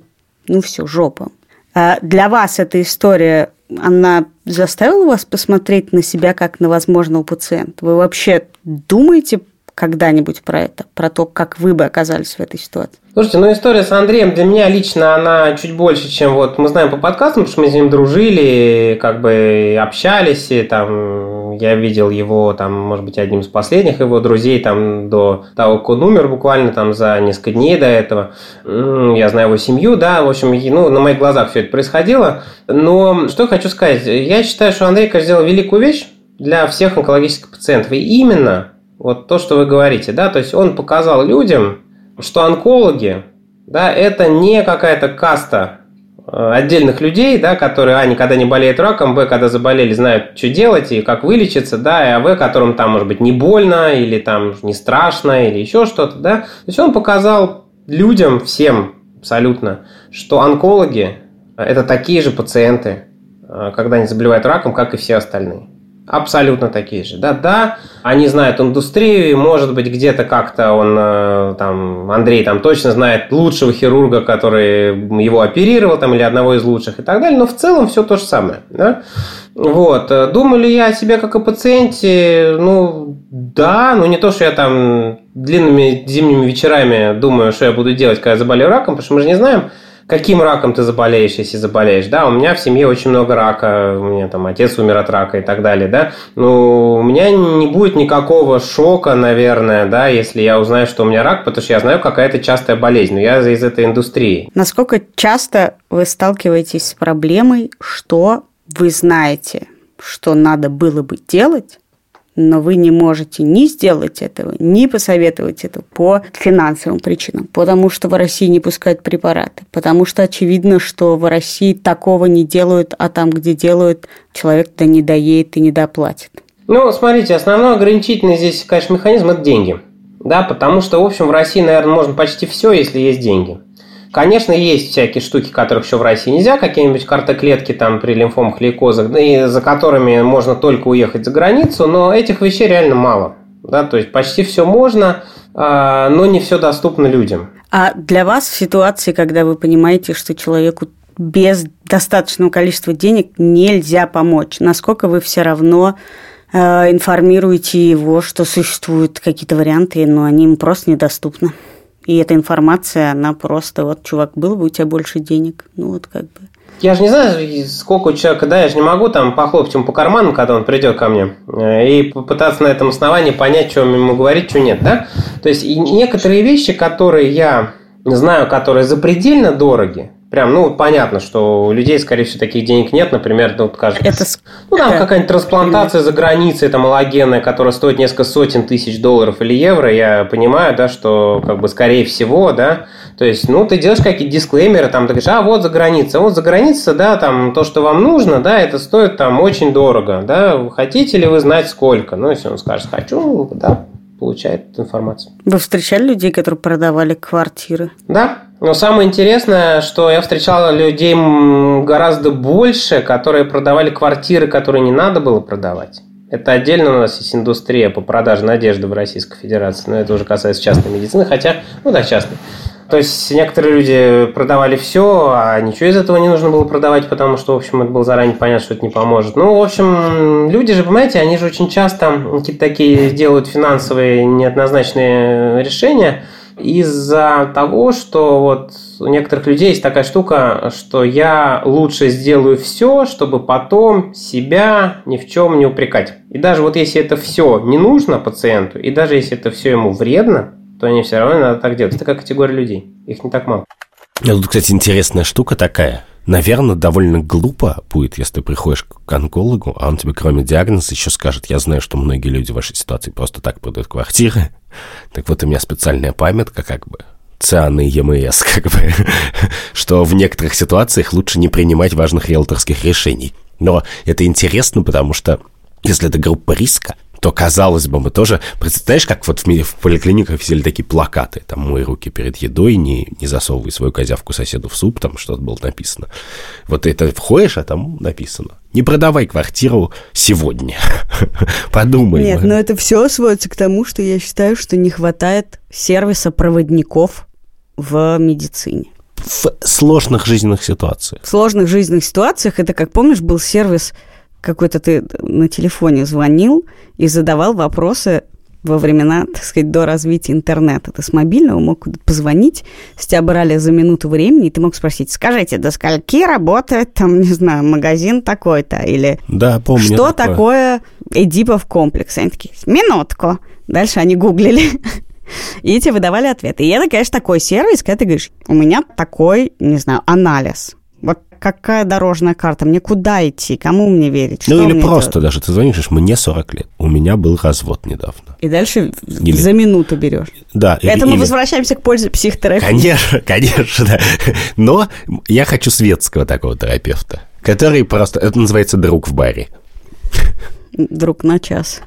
ну, все, жопа. А для вас эта история она заставила вас посмотреть на себя как на возможного пациента? Вы вообще думаете когда-нибудь про это, про то, как вы бы оказались в этой ситуации? Слушайте, ну история с Андреем для меня лично, она чуть больше, чем вот мы знаем по подкастам, потому что мы с ним дружили, как бы общались, и там я видел его, там, может быть, одним из последних его друзей, там, до того, как он умер буквально там за несколько дней до этого. Я знаю его семью, да, в общем, ну, на моих глазах все это происходило. Но что хочу сказать, я считаю, что Андрей, конечно, сделал великую вещь для всех онкологических пациентов. И именно вот то, что вы говорите, да, то есть он показал людям, что онкологи, да, это не какая-то каста отдельных людей, да, которые, а, никогда не болеют раком, б, когда заболели, знают, что делать и как вылечиться, да, и а в, которым там, может быть, не больно или там не страшно или еще что-то, да. То есть он показал людям, всем абсолютно, что онкологи – это такие же пациенты, э, когда они заболевают раком, как и все остальные. Абсолютно такие же. Да, да, они знают индустрию, и, может быть, где-то как-то он, э, там, Андрей там точно знает лучшего хирурга, который его оперировал, там, или одного из лучших и так далее, но в целом все то же самое, да. Вот. Думаю ли я о себе как о пациенте? Ну, да, но не то, что я там длинными зимними вечерами думаю, что я буду делать, когда заболею раком, потому что мы же не знаем, каким раком ты заболеешь, если заболеешь, да, у меня в семье очень много рака, у меня там отец умер от рака и так далее, да, ну, у меня не будет никакого шока, наверное, да, если я узнаю, что у меня рак, потому что я знаю, какая это частая болезнь, но я из этой индустрии. Насколько часто вы сталкиваетесь с проблемой, что вы знаете, что надо было бы делать, но вы не можете ни сделать этого, ни посоветовать это по финансовым причинам, потому что в России не пускают препараты, потому что очевидно, что в России такого не делают, а там, где делают, человек-то не доедет и не доплатит. Ну, смотрите, основной ограничительный здесь, конечно, механизм – это деньги. Да, потому что, в общем, в России, наверное, можно почти все, если есть деньги. Конечно, есть всякие штуки, которых еще в России нельзя, какие-нибудь картоклетки там при лимфомах, лейкозах, и за которыми можно только уехать за границу, но этих вещей реально мало. Да, то есть почти все можно, а, но не все доступно людям. А для вас в ситуации, когда вы понимаете, что человеку без достаточного количества денег нельзя помочь, насколько вы все равно э, информируете его, что существуют какие-то варианты, но они им просто недоступны? И эта информация, она просто, вот, чувак, было бы у тебя больше денег, ну вот как бы. Я же не знаю, сколько у человека, да, я же не могу там похлопать ему по карманам, когда он придет ко мне, э, и попытаться на этом основании понять, что ему говорить, что нет, да? То есть и некоторые вещи, которые я знаю, которые запредельно дороги, Прям, ну, понятно, что у людей, скорее всего, таких денег нет. Например, ну, кажется, это... ну, там какая-нибудь трансплантация за границей, там, аллогенная, которая стоит несколько сотен тысяч долларов или евро. Я понимаю, да, что, как бы, скорее всего, да, то есть, ну, ты делаешь какие-то дисклеймеры, там, ты говоришь, а, вот за граница, вот за граница, да, там, то, что вам нужно, да, это стоит там очень дорого, да, хотите ли вы знать сколько? Ну, если он скажет, хочу, да, получает информацию. Вы встречали людей, которые продавали квартиры? Да, но самое интересное, что я встречал людей гораздо больше, которые продавали квартиры, которые не надо было продавать. Это отдельно у нас есть индустрия по продаже надежды в Российской Федерации, но это уже касается частной медицины, хотя, ну да, частной. То есть некоторые люди продавали все, а ничего из этого не нужно было продавать, потому что, в общем, это было заранее понятно, что это не поможет. Ну, в общем, люди же, понимаете, они же очень часто какие-то такие делают финансовые неоднозначные решения – из-за того, что вот у некоторых людей есть такая штука, что я лучше сделаю все, чтобы потом себя ни в чем не упрекать. И даже вот если это все не нужно пациенту, и даже если это все ему вредно, то они все равно надо так делать. Это как категория людей. Их не так мало. Тут, кстати, интересная штука такая. Наверное, довольно глупо будет, если приходишь к онкологу, а он тебе кроме диагноза еще скажет, я знаю, что многие люди в вашей ситуации просто так продают квартиры. [laughs] Так вот, у меня специальная памятка, как бы, цианы ЕМС, [laughs] как бы, что в некоторых ситуациях лучше не принимать важных риэлторских решений. Но это интересно, потому что если это группа риска, то, казалось бы, мы тоже... Представляешь, как вот в, в поликлиниках висели такие плакаты, там, «Мой руки перед едой, не, не засовывай свою козявку соседу в суп», там что-то было написано. Вот это входишь, а там написано. Не продавай квартиру сегодня. [laughs] Подумай. Нет, но это все сводится к тому, что я считаю, что не хватает сервиса проводников в медицине в сложных жизненных ситуациях. В сложных жизненных ситуациях это, как помнишь, был сервис какой-то ты на телефоне звонил и задавал вопросы во времена, так сказать, до развития интернета. Ты с мобильного мог позвонить, с тебя брали за минуту времени, и ты мог спросить, скажите, до скольки работает, там, не знаю, магазин такой-то, или да, помню что такое, такое Эдипов комплекс? Они такие, минутку. Дальше они гуглили, [laughs] и тебе выдавали ответы. И это, конечно, такой сервис, когда ты говоришь, у меня такой, не знаю, анализ какая дорожная карта, мне куда идти, кому мне верить? Ну или просто делать? даже ты звонишь, мне 40 лет, у меня был развод недавно. И дальше или... за минуту берешь. Да. Это или, мы или... возвращаемся к пользе психотерапии. Конечно, [laughs] конечно. Но я хочу светского такого терапевта, который просто, это называется друг в баре. Друг на час.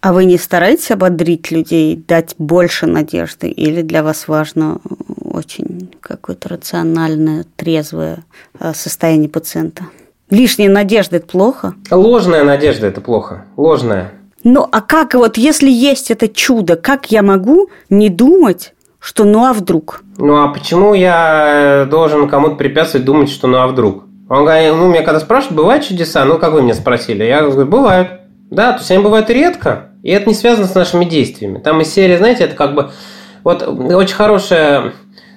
А вы не стараетесь ободрить людей, дать больше надежды? Или для вас важно очень какое-то рациональное, трезвое э, состояние пациента? Лишняя надежда – это плохо? Ложная надежда – это плохо. Ложная. Ну, а как вот, если есть это чудо, как я могу не думать, что ну а вдруг? Ну, а почему я должен кому-то препятствовать думать, что ну а вдруг? Он говорит, ну, меня когда спрашивают, бывают чудеса? Ну, как вы меня спросили? Я говорю, бывают. Да, то есть они бывают редко, и это не связано с нашими действиями. Там из серии, знаете, это как бы... Вот очень хорошая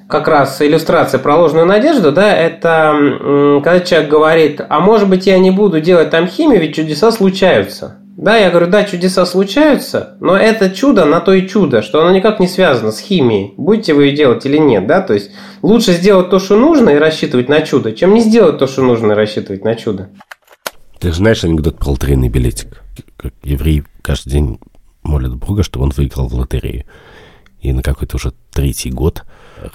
как раз иллюстрация про ложную надежду, да, это когда человек говорит, а может быть я не буду делать там химию, ведь чудеса случаются. Да, я говорю, да, чудеса случаются, но это чудо на то и чудо, что оно никак не связано с химией. Будете вы ее делать или нет, да? То есть лучше сделать то, что нужно и рассчитывать на чудо, чем не сделать то, что нужно и рассчитывать на чудо. Ты знаешь анекдот про лотерейный билетик? Как еврей каждый день молит Бога, что он выиграл в лотерею. И на какой-то уже третий год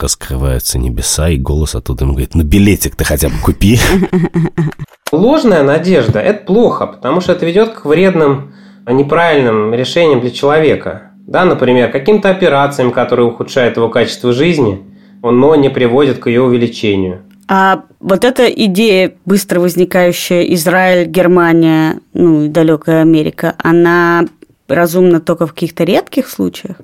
раскрываются небеса, и голос оттуда ему говорит, ну билетик ты хотя бы купи. Ложная надежда – это плохо, потому что это ведет к вредным, неправильным решениям для человека. Да, например, каким-то операциям, которые ухудшают его качество жизни, но не приводят к ее увеличению. А вот эта идея, быстро возникающая Израиль, Германия, ну и далекая Америка, она разумна только в каких-то редких случаях?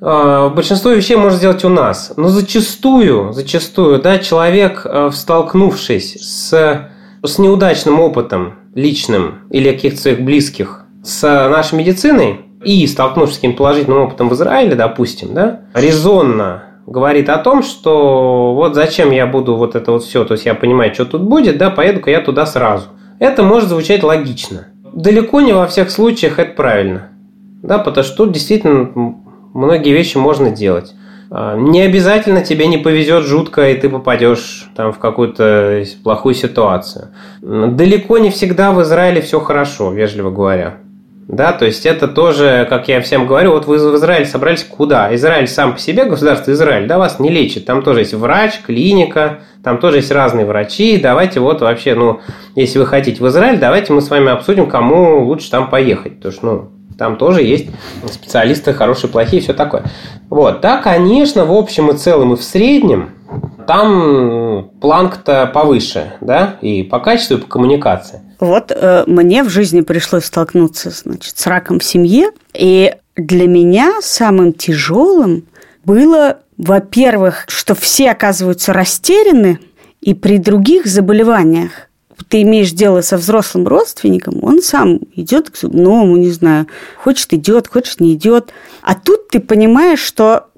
А, большинство вещей можно сделать у нас. Но зачастую, зачастую, да, человек, э, столкнувшись с, с неудачным опытом личным или каких-то своих близких с нашей медициной и столкнувшись с каким-то положительным опытом в Израиле, допустим, да, резонно говорит о том, что вот зачем я буду вот это вот все, то есть я понимаю, что тут будет, да, поеду-ка я туда сразу. Это может звучать логично. Далеко не во всех случаях это правильно. Да, потому что тут действительно многие вещи можно делать. А, не обязательно тебе не повезет жутко, и ты попадешь там в какую-то плохую ситуацию. Далеко не всегда в Израиле все хорошо, вежливо говоря. Да, то есть это тоже, как я всем говорю, вот вы в Израиль собрались куда? Израиль сам по себе, государство Израиль, да, вас не лечит. Там тоже есть врач, клиника, там тоже есть разные врачи. Давайте вот вообще, ну, если вы хотите в Израиль, давайте мы с вами обсудим, кому лучше там поехать. Потому что, ну, там тоже есть специалисты хорошие, плохие, все такое. Вот, да, конечно, в общем и целом и в среднем там планк-то повыше, да, и по качеству, и по коммуникации. Вот э, мне в жизни пришлось столкнуться, значит, с раком в семье, и для меня самым тяжелым было, во-первых, что все оказываются растеряны, и при других заболеваниях ты имеешь дело со взрослым родственником, он сам идет к зубному, не знаю, хочет идет, хочет не идет. А тут ты понимаешь, что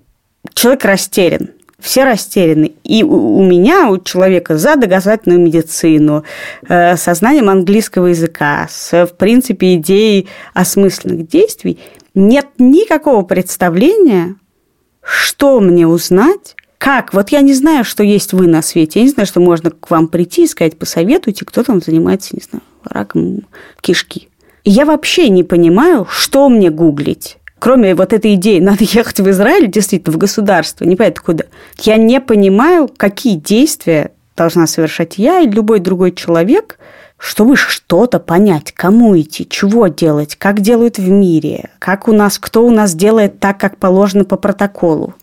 человек растерян. Все растеряны. И у меня, у человека за доказательную медицину, э, со знанием английского языка, с, в принципе, идеей осмысленных действий, нет никакого представления, что мне узнать, как? Вот я не знаю, что есть вы на свете. Я не знаю, что можно к вам прийти и сказать, посоветуйте, кто там занимается, не знаю, раком кишки. Я вообще не понимаю, что мне гуглить. Кроме вот этой идеи, надо ехать в Израиль, действительно, в государство, не понятно куда. Я не понимаю, какие действия должна совершать я и любой другой человек, чтобы что-то понять, кому идти, чего делать, как делают в мире, как у нас, кто у нас делает так, как положено по протоколу.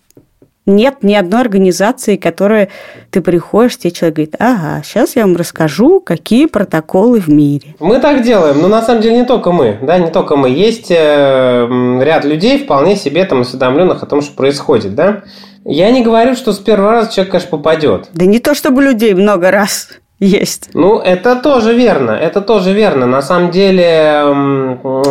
Нет ни одной организации, которая ты приходишь, тебе человек говорит, ага, сейчас я вам расскажу, какие протоколы в мире. Мы так делаем, но на самом деле не только мы, да, не только мы. Есть э, ряд людей вполне себе там осведомленных о том, что происходит, да. Я не говорю, что с первого раза человек, конечно, попадет. Да не то, чтобы людей много раз есть. Ну, это тоже верно, это тоже верно. На самом деле,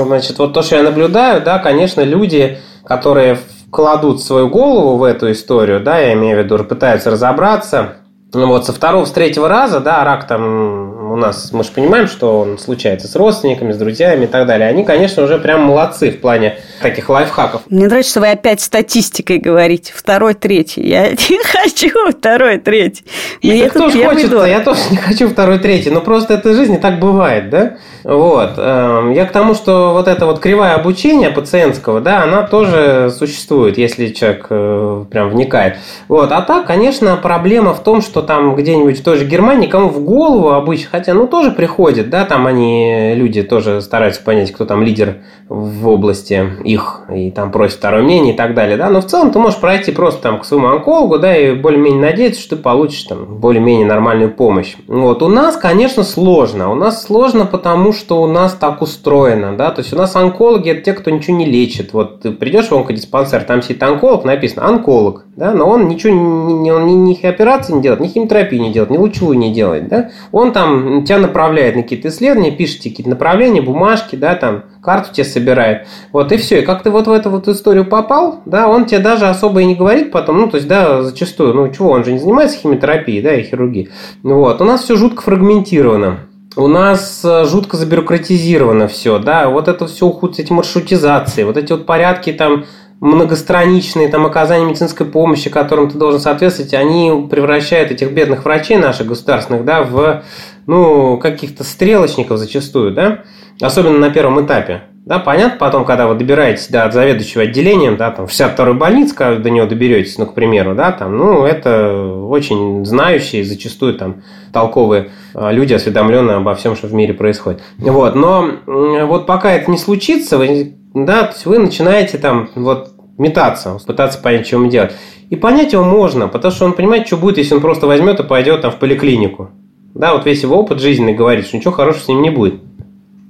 значит, вот то, что я наблюдаю, да, конечно, люди, которые кладут свою голову в эту историю, да, я имею в виду, пытаются разобраться. Ну вот со второго, с третьего раза, да, рак там у нас, мы же понимаем, что он случается с родственниками, с друзьями и так далее. Они, конечно, уже прям молодцы в плане таких лайфхаков. Мне нравится, что вы опять статистикой говорите. Второй, третий. Я [laughs] не хочу второй, третий. Мне кто же хочет Я тоже не хочу второй, третий. Но просто это жизнь и так бывает, да? Вот. Эм, я к тому, что вот это вот кривая обучения пациентского, да, она тоже существует, если человек э, прям вникает. Вот. А так, конечно, проблема в том, что там где-нибудь в той же Германии кому в голову обычно, хотя, ну, тоже приходит, да, там они, люди тоже стараются понять, кто там лидер в области их, и там просят второе мнение и так далее, да, но в целом ты можешь пройти просто там к своему онкологу, да, и более-менее надеяться, что ты получишь там более-менее нормальную помощь. Вот. У нас, конечно, сложно. У нас сложно, потому что у нас так устроено, да, то есть у нас онкологи это те, кто ничего не лечит. Вот ты придешь в онкодиспансер, там сидит онколог, написано онколог, да, но он ничего не, он ни, ни операции не делает, ни химиотерапии не делает, ни лучевую не делает, да. Он там тебя направляет на какие-то исследования, пишет какие-то направления, бумажки, да, там карту тебе собирает. Вот и все. И как ты вот в эту вот историю попал, да, он тебе даже особо и не говорит потом, ну, то есть, да, зачастую, ну, чего, он же не занимается химиотерапией, да, и хирургией. Вот. У нас все жутко фрагментировано у нас э, жутко забюрократизировано все, да, вот это все уход эти маршрутизации, вот эти вот порядки там многостраничные там оказания медицинской помощи, которым ты должен соответствовать, они превращают этих бедных врачей наших государственных, да, в, ну, каких-то стрелочников зачастую, да, особенно на первом этапе. Да, понятно, потом, когда вы добираетесь до заведующего отделением, да, там, в 62-й больнице, когда до него доберетесь, ну, к примеру, да, там, ну, это очень знающие, зачастую там толковые а, люди, осведомленные обо всем, что в мире происходит. Вот, но вот пока это не случится, вы, да, то есть вы начинаете там вот метаться, пытаться понять, что ему делать. И понять его можно, потому что он понимает, что будет, если он просто возьмет и пойдет там в поликлинику. Да, вот весь его опыт жизненный говорит, что ничего хорошего с ним не будет.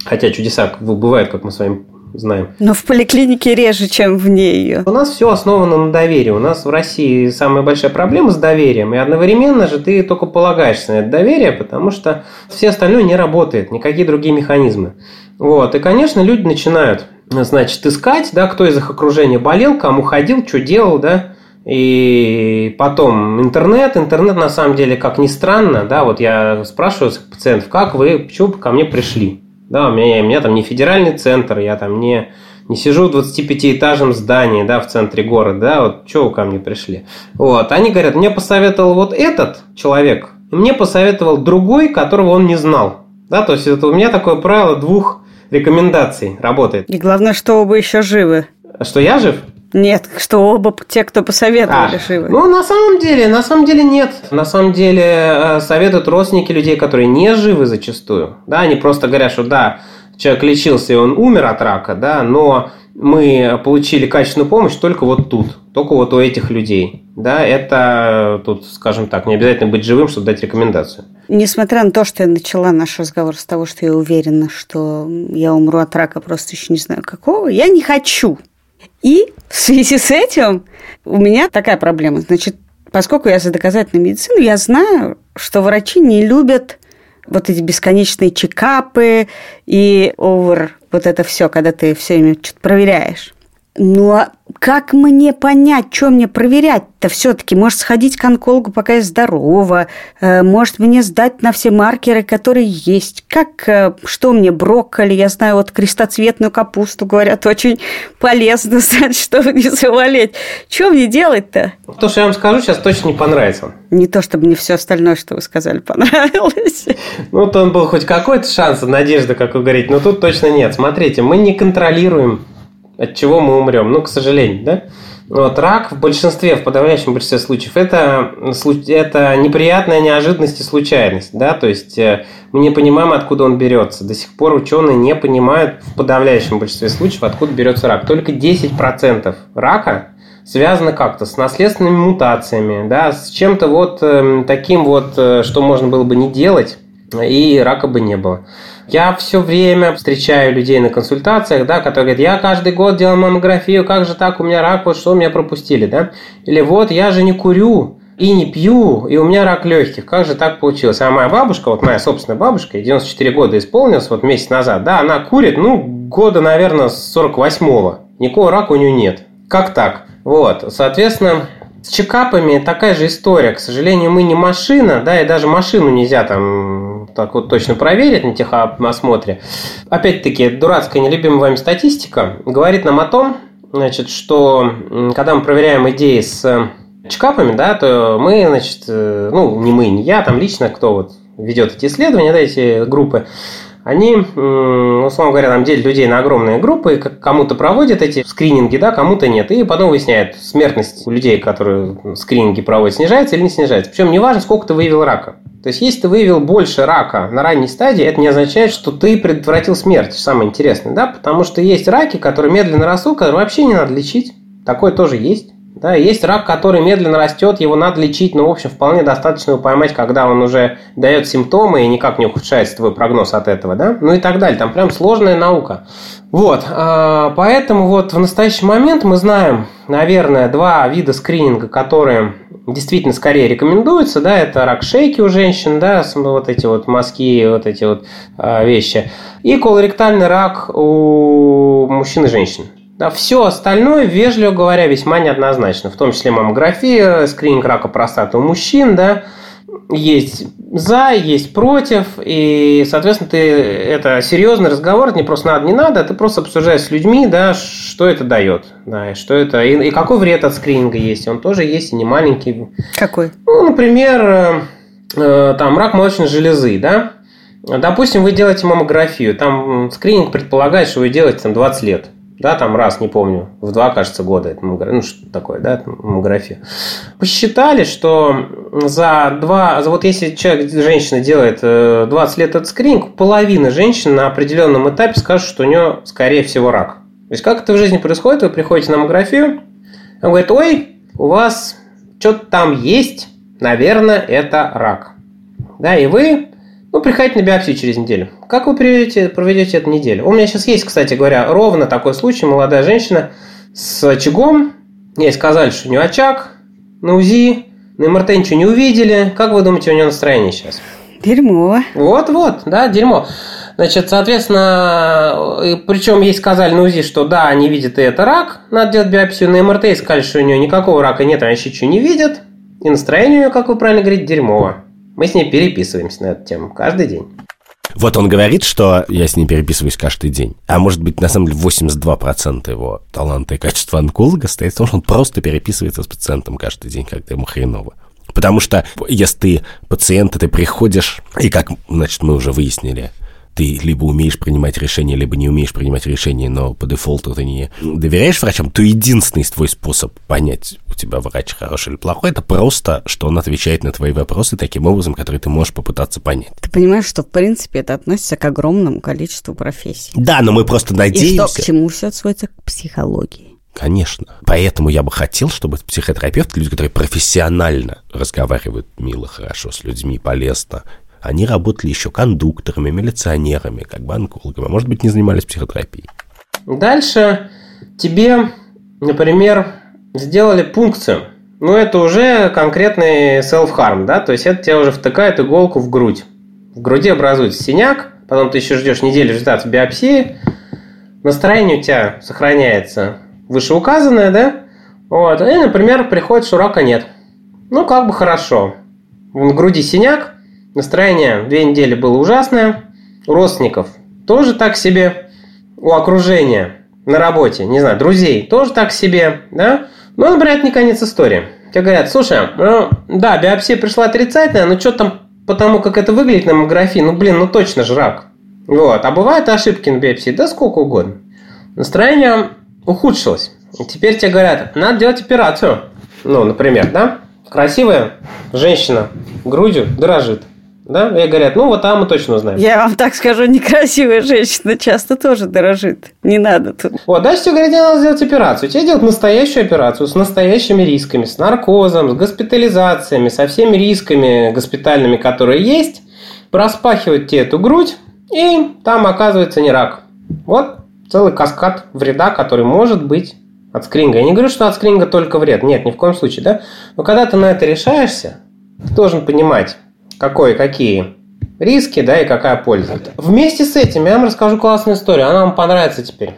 Хотя чудеса бывают, как мы с вами знаем. Но в поликлинике реже, чем вне ее. У нас все основано на доверии. У нас в России самая большая проблема с доверием. И одновременно же ты только полагаешься на это доверие, потому что все остальное не работает, никакие другие механизмы. Вот. И, конечно, люди начинают, значит, искать, да, кто из их окружения болел, кому ходил, что делал, да, И потом интернет. Интернет, на самом деле, как ни странно, да, вот я спрашиваю пациентов, как вы, почему ко мне пришли? Да, у меня, у меня там не федеральный центр, я там не, не сижу в 25-этажном здании, да, в центре города, да, вот что вы ко мне пришли? Вот, они говорят, мне посоветовал вот этот человек, и мне посоветовал другой, которого он не знал. Да, то есть это у меня такое правило двух рекомендаций работает. И главное, что оба еще живы. Что я жив? Нет, что оба те, кто посоветовали, а, живы. Ну, на самом деле, на самом деле нет. На самом деле э, советуют родственники людей, которые не живы зачастую. Да, они просто говорят, что да, человек лечился и он умер от рака, да, но мы получили качественную помощь только вот тут, только вот у этих людей. Да, это тут, скажем так, не обязательно быть живым, чтобы дать рекомендацию. Несмотря на то, что я начала наш разговор с того, что я уверена, что я умру от рака, просто еще не знаю какого, я не хочу и в связи с этим у меня такая проблема. Значит, поскольку я за доказательную медицину, я знаю, что врачи не любят вот эти бесконечные чекапы и овер, вот это все, когда ты все время что-то проверяешь. Ну, а как мне понять, что мне проверять-то все-таки? Может, сходить к онкологу, пока я здорова? Э, может, мне сдать на все маркеры, которые есть? Как, э, что мне, брокколи? Я знаю, вот крестоцветную капусту, говорят, очень полезно [laughs] чтобы не заболеть. Что мне делать-то? То, что я вам скажу, сейчас точно не понравится. Не то, чтобы мне все остальное, что вы сказали, понравилось. [laughs] Ну, то он был хоть какой-то шанс, надежда, как вы говорите, но тут точно нет. Смотрите, мы не контролируем от чего мы умрем. Ну, к сожалению, да? Вот, рак в большинстве, в подавляющем большинстве случаев, это, это неприятная неожиданность и случайность. Да? То есть э, мы не понимаем, откуда он берется. До сих пор ученые не понимают в подавляющем большинстве случаев, откуда берется рак. Только 10% рака связано как-то с наследственными мутациями, да, с чем-то вот э, таким вот, э, что можно было бы не делать, и рака бы не было. Я все время встречаю людей на консультациях, да, которые говорят, я каждый год делал маммографию, как же так, у меня рак, вот что меня пропустили, да? Или вот я же не курю, и не пью, и у меня рак легких. Как же так получилось? А моя бабушка, вот моя собственная бабушка, 94 года исполнилась, вот месяц назад, да, она курит, ну, года, наверное, с 48-го. Никакого рака у нее нет. Как так? Вот, соответственно, с чекапами такая же история. К сожалению, мы не машина, да, и даже машину нельзя там так вот точно проверить на техосмотре. Опять-таки, дурацкая нелюбимая вами статистика говорит нам о том, значит, что когда мы проверяем идеи с чекапами, да, то мы, значит, э, ну, не мы, не я, там лично, кто вот ведет эти исследования, да, эти группы, они, условно говоря, там делят людей на огромные группы, кому-то проводят эти скрининги, да, кому-то нет. И потом выясняют, смертность у людей, которые скрининги проводят, снижается или не снижается. Причем не важно, сколько ты выявил рака. То есть, если ты выявил больше рака на ранней стадии, это не означает, что ты предотвратил смерть, самое интересное, да, потому что есть раки, которые медленно растут, которые вообще не надо лечить. Такое тоже есть. Да, есть рак, который медленно растет, его надо лечить, но, в общем, вполне достаточно его поймать, когда он уже дает симптомы и никак не ухудшается твой прогноз от этого, да, ну и так далее. Там прям сложная наука. Вот, а, поэтому вот в настоящий момент мы знаем, наверное, два вида скрининга, которые действительно скорее рекомендуются, да, это рак шейки у женщин, да, вот эти вот мазки, вот эти вот а, вещи, и колоректальный рак у мужчин и женщин. Да, все остальное, вежливо говоря, весьма неоднозначно. В том числе маммография, скрининг рака простаты у мужчин, да, есть за, есть против, и, соответственно, ты это серьезный разговор, это не просто надо, не надо, ты просто обсуждаешь с людьми, да, что это дает, да, и что это, и, и какой вред от скрининга есть, он тоже есть, и не маленький. Какой? Ну, например, э, э там рак молочной железы, да, Допустим, вы делаете маммографию, там скрининг предполагает, что вы делаете там 20 лет. Да, там раз, не помню, в два, кажется, года это ну, что такое, да, маммография. Посчитали, что за два, за вот если человек, женщина делает 20 э, лет этот скрининг, половина женщин на определенном этапе скажет, что у нее, скорее всего, рак. То есть, как это в жизни происходит, вы приходите на маммографию, он говорит, ой, у вас что-то там есть, наверное, это рак. Да, и вы ну, приходите на биопсию через неделю. Как вы проведете, проведете эту неделю? У меня сейчас есть, кстати говоря, ровно такой случай. Молодая женщина с очагом. Ей сказали, что у нее очаг на УЗИ. На МРТ ничего не увидели. Как вы думаете, у нее настроение сейчас? Дерьмо. Вот-вот, да, дерьмо. Значит, соответственно, причем ей сказали на УЗИ, что да, они видят и это рак, надо делать биопсию. На МРТ сказали, что у нее никакого рака нет, они еще ничего не видят. И настроение у нее, как вы правильно говорите, дерьмово. Мы с ней переписываемся на эту тему каждый день. Вот он говорит, что я с ним переписываюсь каждый день. А может быть, на самом деле, 82% его таланта и качества онколога стоит в том, что он просто переписывается с пациентом каждый день, когда ему хреново. Потому что если ты пациент, ты приходишь, и как, значит, мы уже выяснили, ты либо умеешь принимать решения, либо не умеешь принимать решения, но по дефолту ты не доверяешь врачам, то единственный твой способ понять, у тебя врач хороший или плохой, это просто, что он отвечает на твои вопросы таким образом, который ты можешь попытаться понять. Ты понимаешь, что, в принципе, это относится к огромному количеству профессий. Да, но мы просто надеемся... И что, к чему все сводится? К психологии. Конечно. Поэтому я бы хотел, чтобы психотерапевты, люди, которые профессионально разговаривают мило, хорошо с людьми, полезно, они работали еще кондукторами, милиционерами, как бы онкологами, а может быть, не занимались психотерапией. Дальше тебе, например, сделали пункцию. Ну, это уже конкретный self-harm, да, то есть это тебе уже втыкает иголку в грудь. В груди образуется синяк, потом ты еще ждешь неделю результатов биопсии, настроение у тебя сохраняется вышеуказанное, да, вот, и, например, приходит, что рака нет. Ну, как бы хорошо. В груди синяк, Настроение две недели было ужасное. У родственников тоже так себе. У окружения на работе, не знаю, друзей тоже так себе, да? Но, например, это не конец истории. Тебе говорят, слушай, ну, да, биопсия пришла отрицательная, но что там, потому как это выглядит на маммографии, ну, блин, ну точно же рак. Вот. А бывают ошибки на биопсии, да сколько угодно. Настроение ухудшилось. И теперь тебе говорят, надо делать операцию. Ну, например, да? Красивая женщина грудью дорожит. Да? И говорят, ну вот там мы точно узнаем. Я вам так скажу, некрасивая женщина часто тоже дорожит. Не надо тут. Вот, дальше тебе говорят, надо сделать операцию. Тебе делают настоящую операцию с настоящими рисками, с наркозом, с госпитализациями, со всеми рисками госпитальными, которые есть. Проспахивают тебе эту грудь, и там оказывается не рак. Вот целый каскад вреда, который может быть от скринга. Я не говорю, что от скринга только вред. Нет, ни в коем случае, да? Но когда ты на это решаешься, ты должен понимать, какой, какие риски, да, и какая польза. Вместе с этим я вам расскажу классную историю, она вам понравится теперь.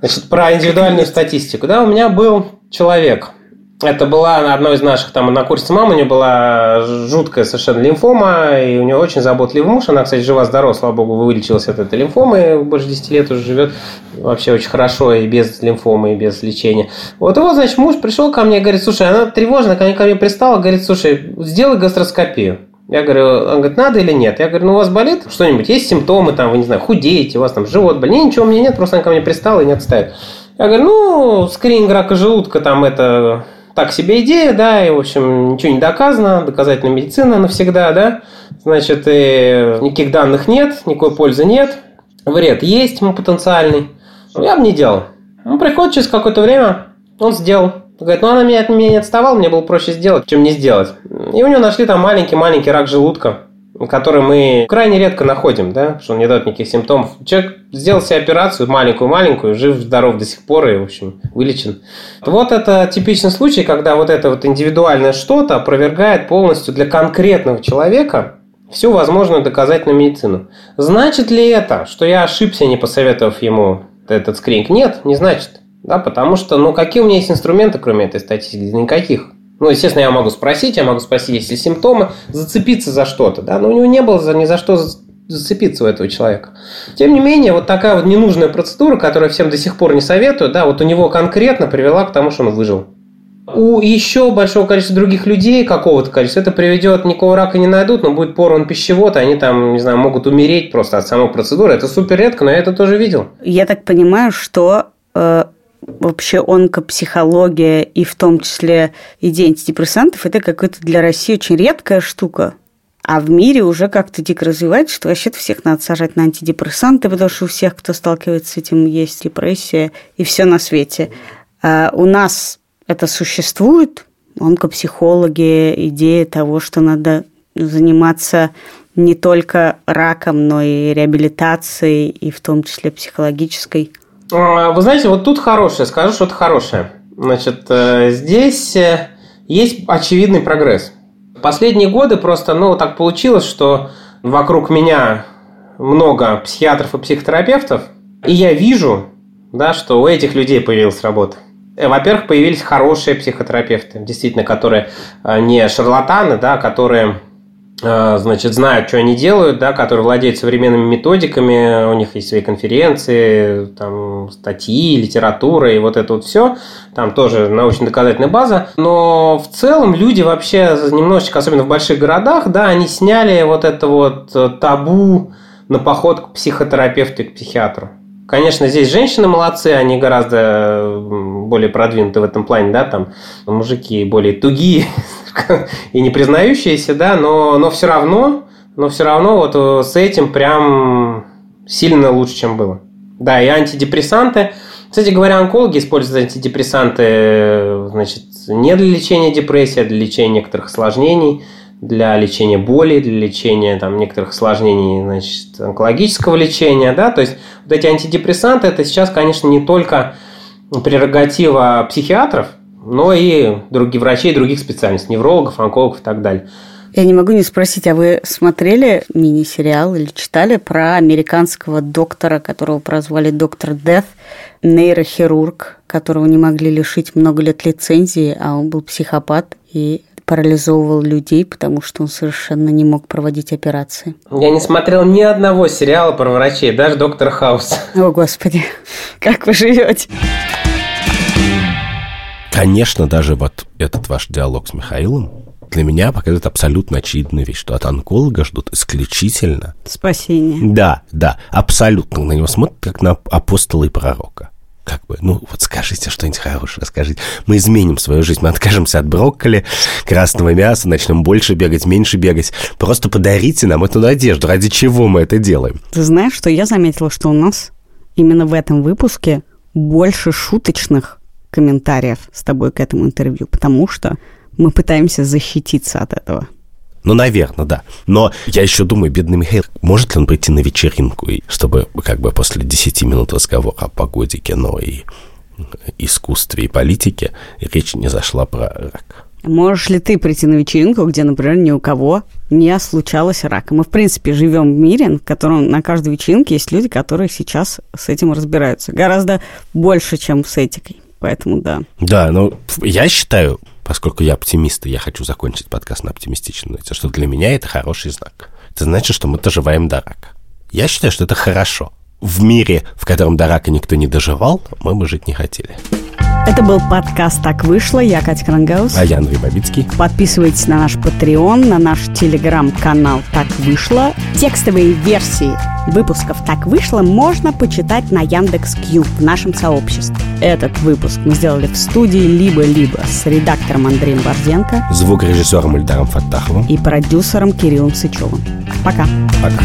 Значит, про индивидуальную статистику. Да, у меня был человек, это была одна из наших там на курсе мамы, у нее была жуткая совершенно лимфома, и у нее очень заботливый муж. Она, кстати, жива-здорова, слава богу, вылечилась от этой лимфомы, больше 10 лет уже живет вообще очень хорошо и без лимфомы, и без лечения. Вот его, значит, муж пришел ко мне и говорит, слушай, она тревожная, ко мне, ко мне пристала, говорит, слушай, сделай гастроскопию. Я говорю, он говорит, надо или нет? Я говорю, ну у вас болит что-нибудь? Есть симптомы, там, вы не знаю, худеете, у вас там живот болит? Не, ничего у меня нет, просто она ко мне пристала и не отставит. Я говорю, ну, скрининг рака желудка, там, это так себе идея, да, и, в общем, ничего не доказано, доказательная медицина навсегда, да, значит, и никаких данных нет, никакой пользы нет, вред есть потенциальный. Я бы не делал. Он приходит через какое-то время, он сделал. Говорит, ну она меня, от меня не отставала, мне было проще сделать, чем не сделать. И у него нашли там маленький-маленький рак желудка, который мы крайне редко находим, да, потому что он не дает никаких симптомов. Человек сделал себе операцию маленькую-маленькую, жив-здоров до сих пор и, в общем, вылечен. Вот это типичный случай, когда вот это вот индивидуальное что-то опровергает полностью для конкретного человека всю возможную доказательную медицину. Значит ли это, что я ошибся, не посоветовав ему этот скрининг? Нет, не значит. Да, потому что, ну, какие у меня есть инструменты, кроме этой статистики? Никаких. Ну, естественно, я могу спросить, я могу спросить, есть ли симптомы, зацепиться за что-то, да, но у него не было за, ни за что зацепиться у этого человека. Тем не менее, вот такая вот ненужная процедура, которую всем до сих пор не советую, да, вот у него конкретно привела к тому, что он выжил. У еще большого количества других людей, какого-то количества, это приведет, никакого рака не найдут, но будет порван пищевод, они там, не знаю, могут умереть просто от самой процедуры. Это супер редко, но я это тоже видел. Я так понимаю, что э, вообще онкопсихология и в том числе идея антидепрессантов – это какая-то для России очень редкая штука. А в мире уже как-то дико развивается, что вообще всех надо сажать на антидепрессанты, потому что у всех, кто сталкивается с этим, есть депрессия и все на свете. А у нас это существует, онкопсихологи, идея того, что надо заниматься не только раком, но и реабилитацией, и в том числе психологической. А, вы знаете, вот тут хорошее, скажу что-то хорошее. Значит, э, здесь э, есть очевидный прогресс. Последние годы просто, ну, так получилось, что вокруг меня много психиатров и психотерапевтов, и я вижу, да, что у этих людей появилась работа. Э, во-первых, появились хорошие психотерапевты, действительно, которые не шарлатаны, да, которые значит, знают, что они делают, да, которые владеют современными методиками, у них есть свои конференции, там, статьи, литература и вот это вот все. Там тоже научно-доказательная база. Но в целом люди вообще немножечко, особенно в больших городах, да, они сняли вот это вот табу на поход к психотерапевту и к психиатру. Конечно, здесь женщины молодцы, они гораздо более продвинуты в этом плане, да, там мужики более тугие [laughs] и не признающиеся, да, но, но все равно, но все равно вот э, с этим прям сильно лучше, чем было. Да, и антидепрессанты. Кстати говоря, онкологи используют антидепрессанты, значит, не для лечения депрессии, а для лечения некоторых осложнений – для лечения боли, для лечения там, некоторых осложнений значит, онкологического лечения. Да? То есть вот эти антидепрессанты это сейчас, конечно, не только прерогатива психиатров, но и других врачей других специальностей, неврологов, онкологов и так далее. Я не могу не спросить, а вы смотрели мини-сериал или читали про американского доктора, которого прозвали доктор Деф, нейрохирург, которого не могли лишить много лет лицензии, а он был психопат и парализовывал людей, потому что он совершенно не мог проводить операции. Я не смотрел ни одного сериала про врачей, даже «Доктор Хаус». О, Господи, как вы живете? Конечно, даже вот этот ваш диалог с Михаилом для меня показывает абсолютно очевидную вещь, что от онколога ждут исключительно... Спасение. Да, да, абсолютно. На него смотрят как на апостола и пророка как бы, ну вот скажите что-нибудь хорошее, скажите. Мы изменим свою жизнь, мы откажемся от брокколи, красного мяса, начнем больше бегать, меньше бегать. Просто подарите нам эту надежду. Ради чего мы это делаем? Ты знаешь, что я заметила, что у нас именно в этом выпуске больше шуточных комментариев с тобой к этому интервью, потому что мы пытаемся защититься от этого. Ну, наверное, да. Но я еще думаю, бедный Михаил, может ли он прийти на вечеринку, чтобы как бы после 10 минут разговора о погоде, кино и искусстве и политике речь не зашла про рак? Можешь ли ты прийти на вечеринку, где, например, ни у кого не случалось рака? Мы, в принципе, живем в мире, в котором на каждой вечеринке есть люди, которые сейчас с этим разбираются. Гораздо больше, чем с этикой. Поэтому да. Да, ну, я считаю, поскольку я оптимист, и я хочу закончить подкаст на оптимистичной ноте, что для меня это хороший знак. Это значит, что мы доживаем до рака. Я считаю, что это хорошо. В мире, в котором до рака никто не доживал, мы бы жить не хотели. Это был подкаст «Так вышло». Я Катя Крангаус. А я Андрей Бабицкий. Подписывайтесь на наш Patreon, на наш телеграм-канал «Так вышло». Текстовые версии выпусков «Так вышло» можно почитать на Яндекс.Кью в нашем сообществе. Этот выпуск мы сделали в студии «Либо-либо» с редактором Андреем Борзенко, звукорежиссером Ильдаром Фаттаховым и продюсером Кириллом Сычевым. Пока. Пока.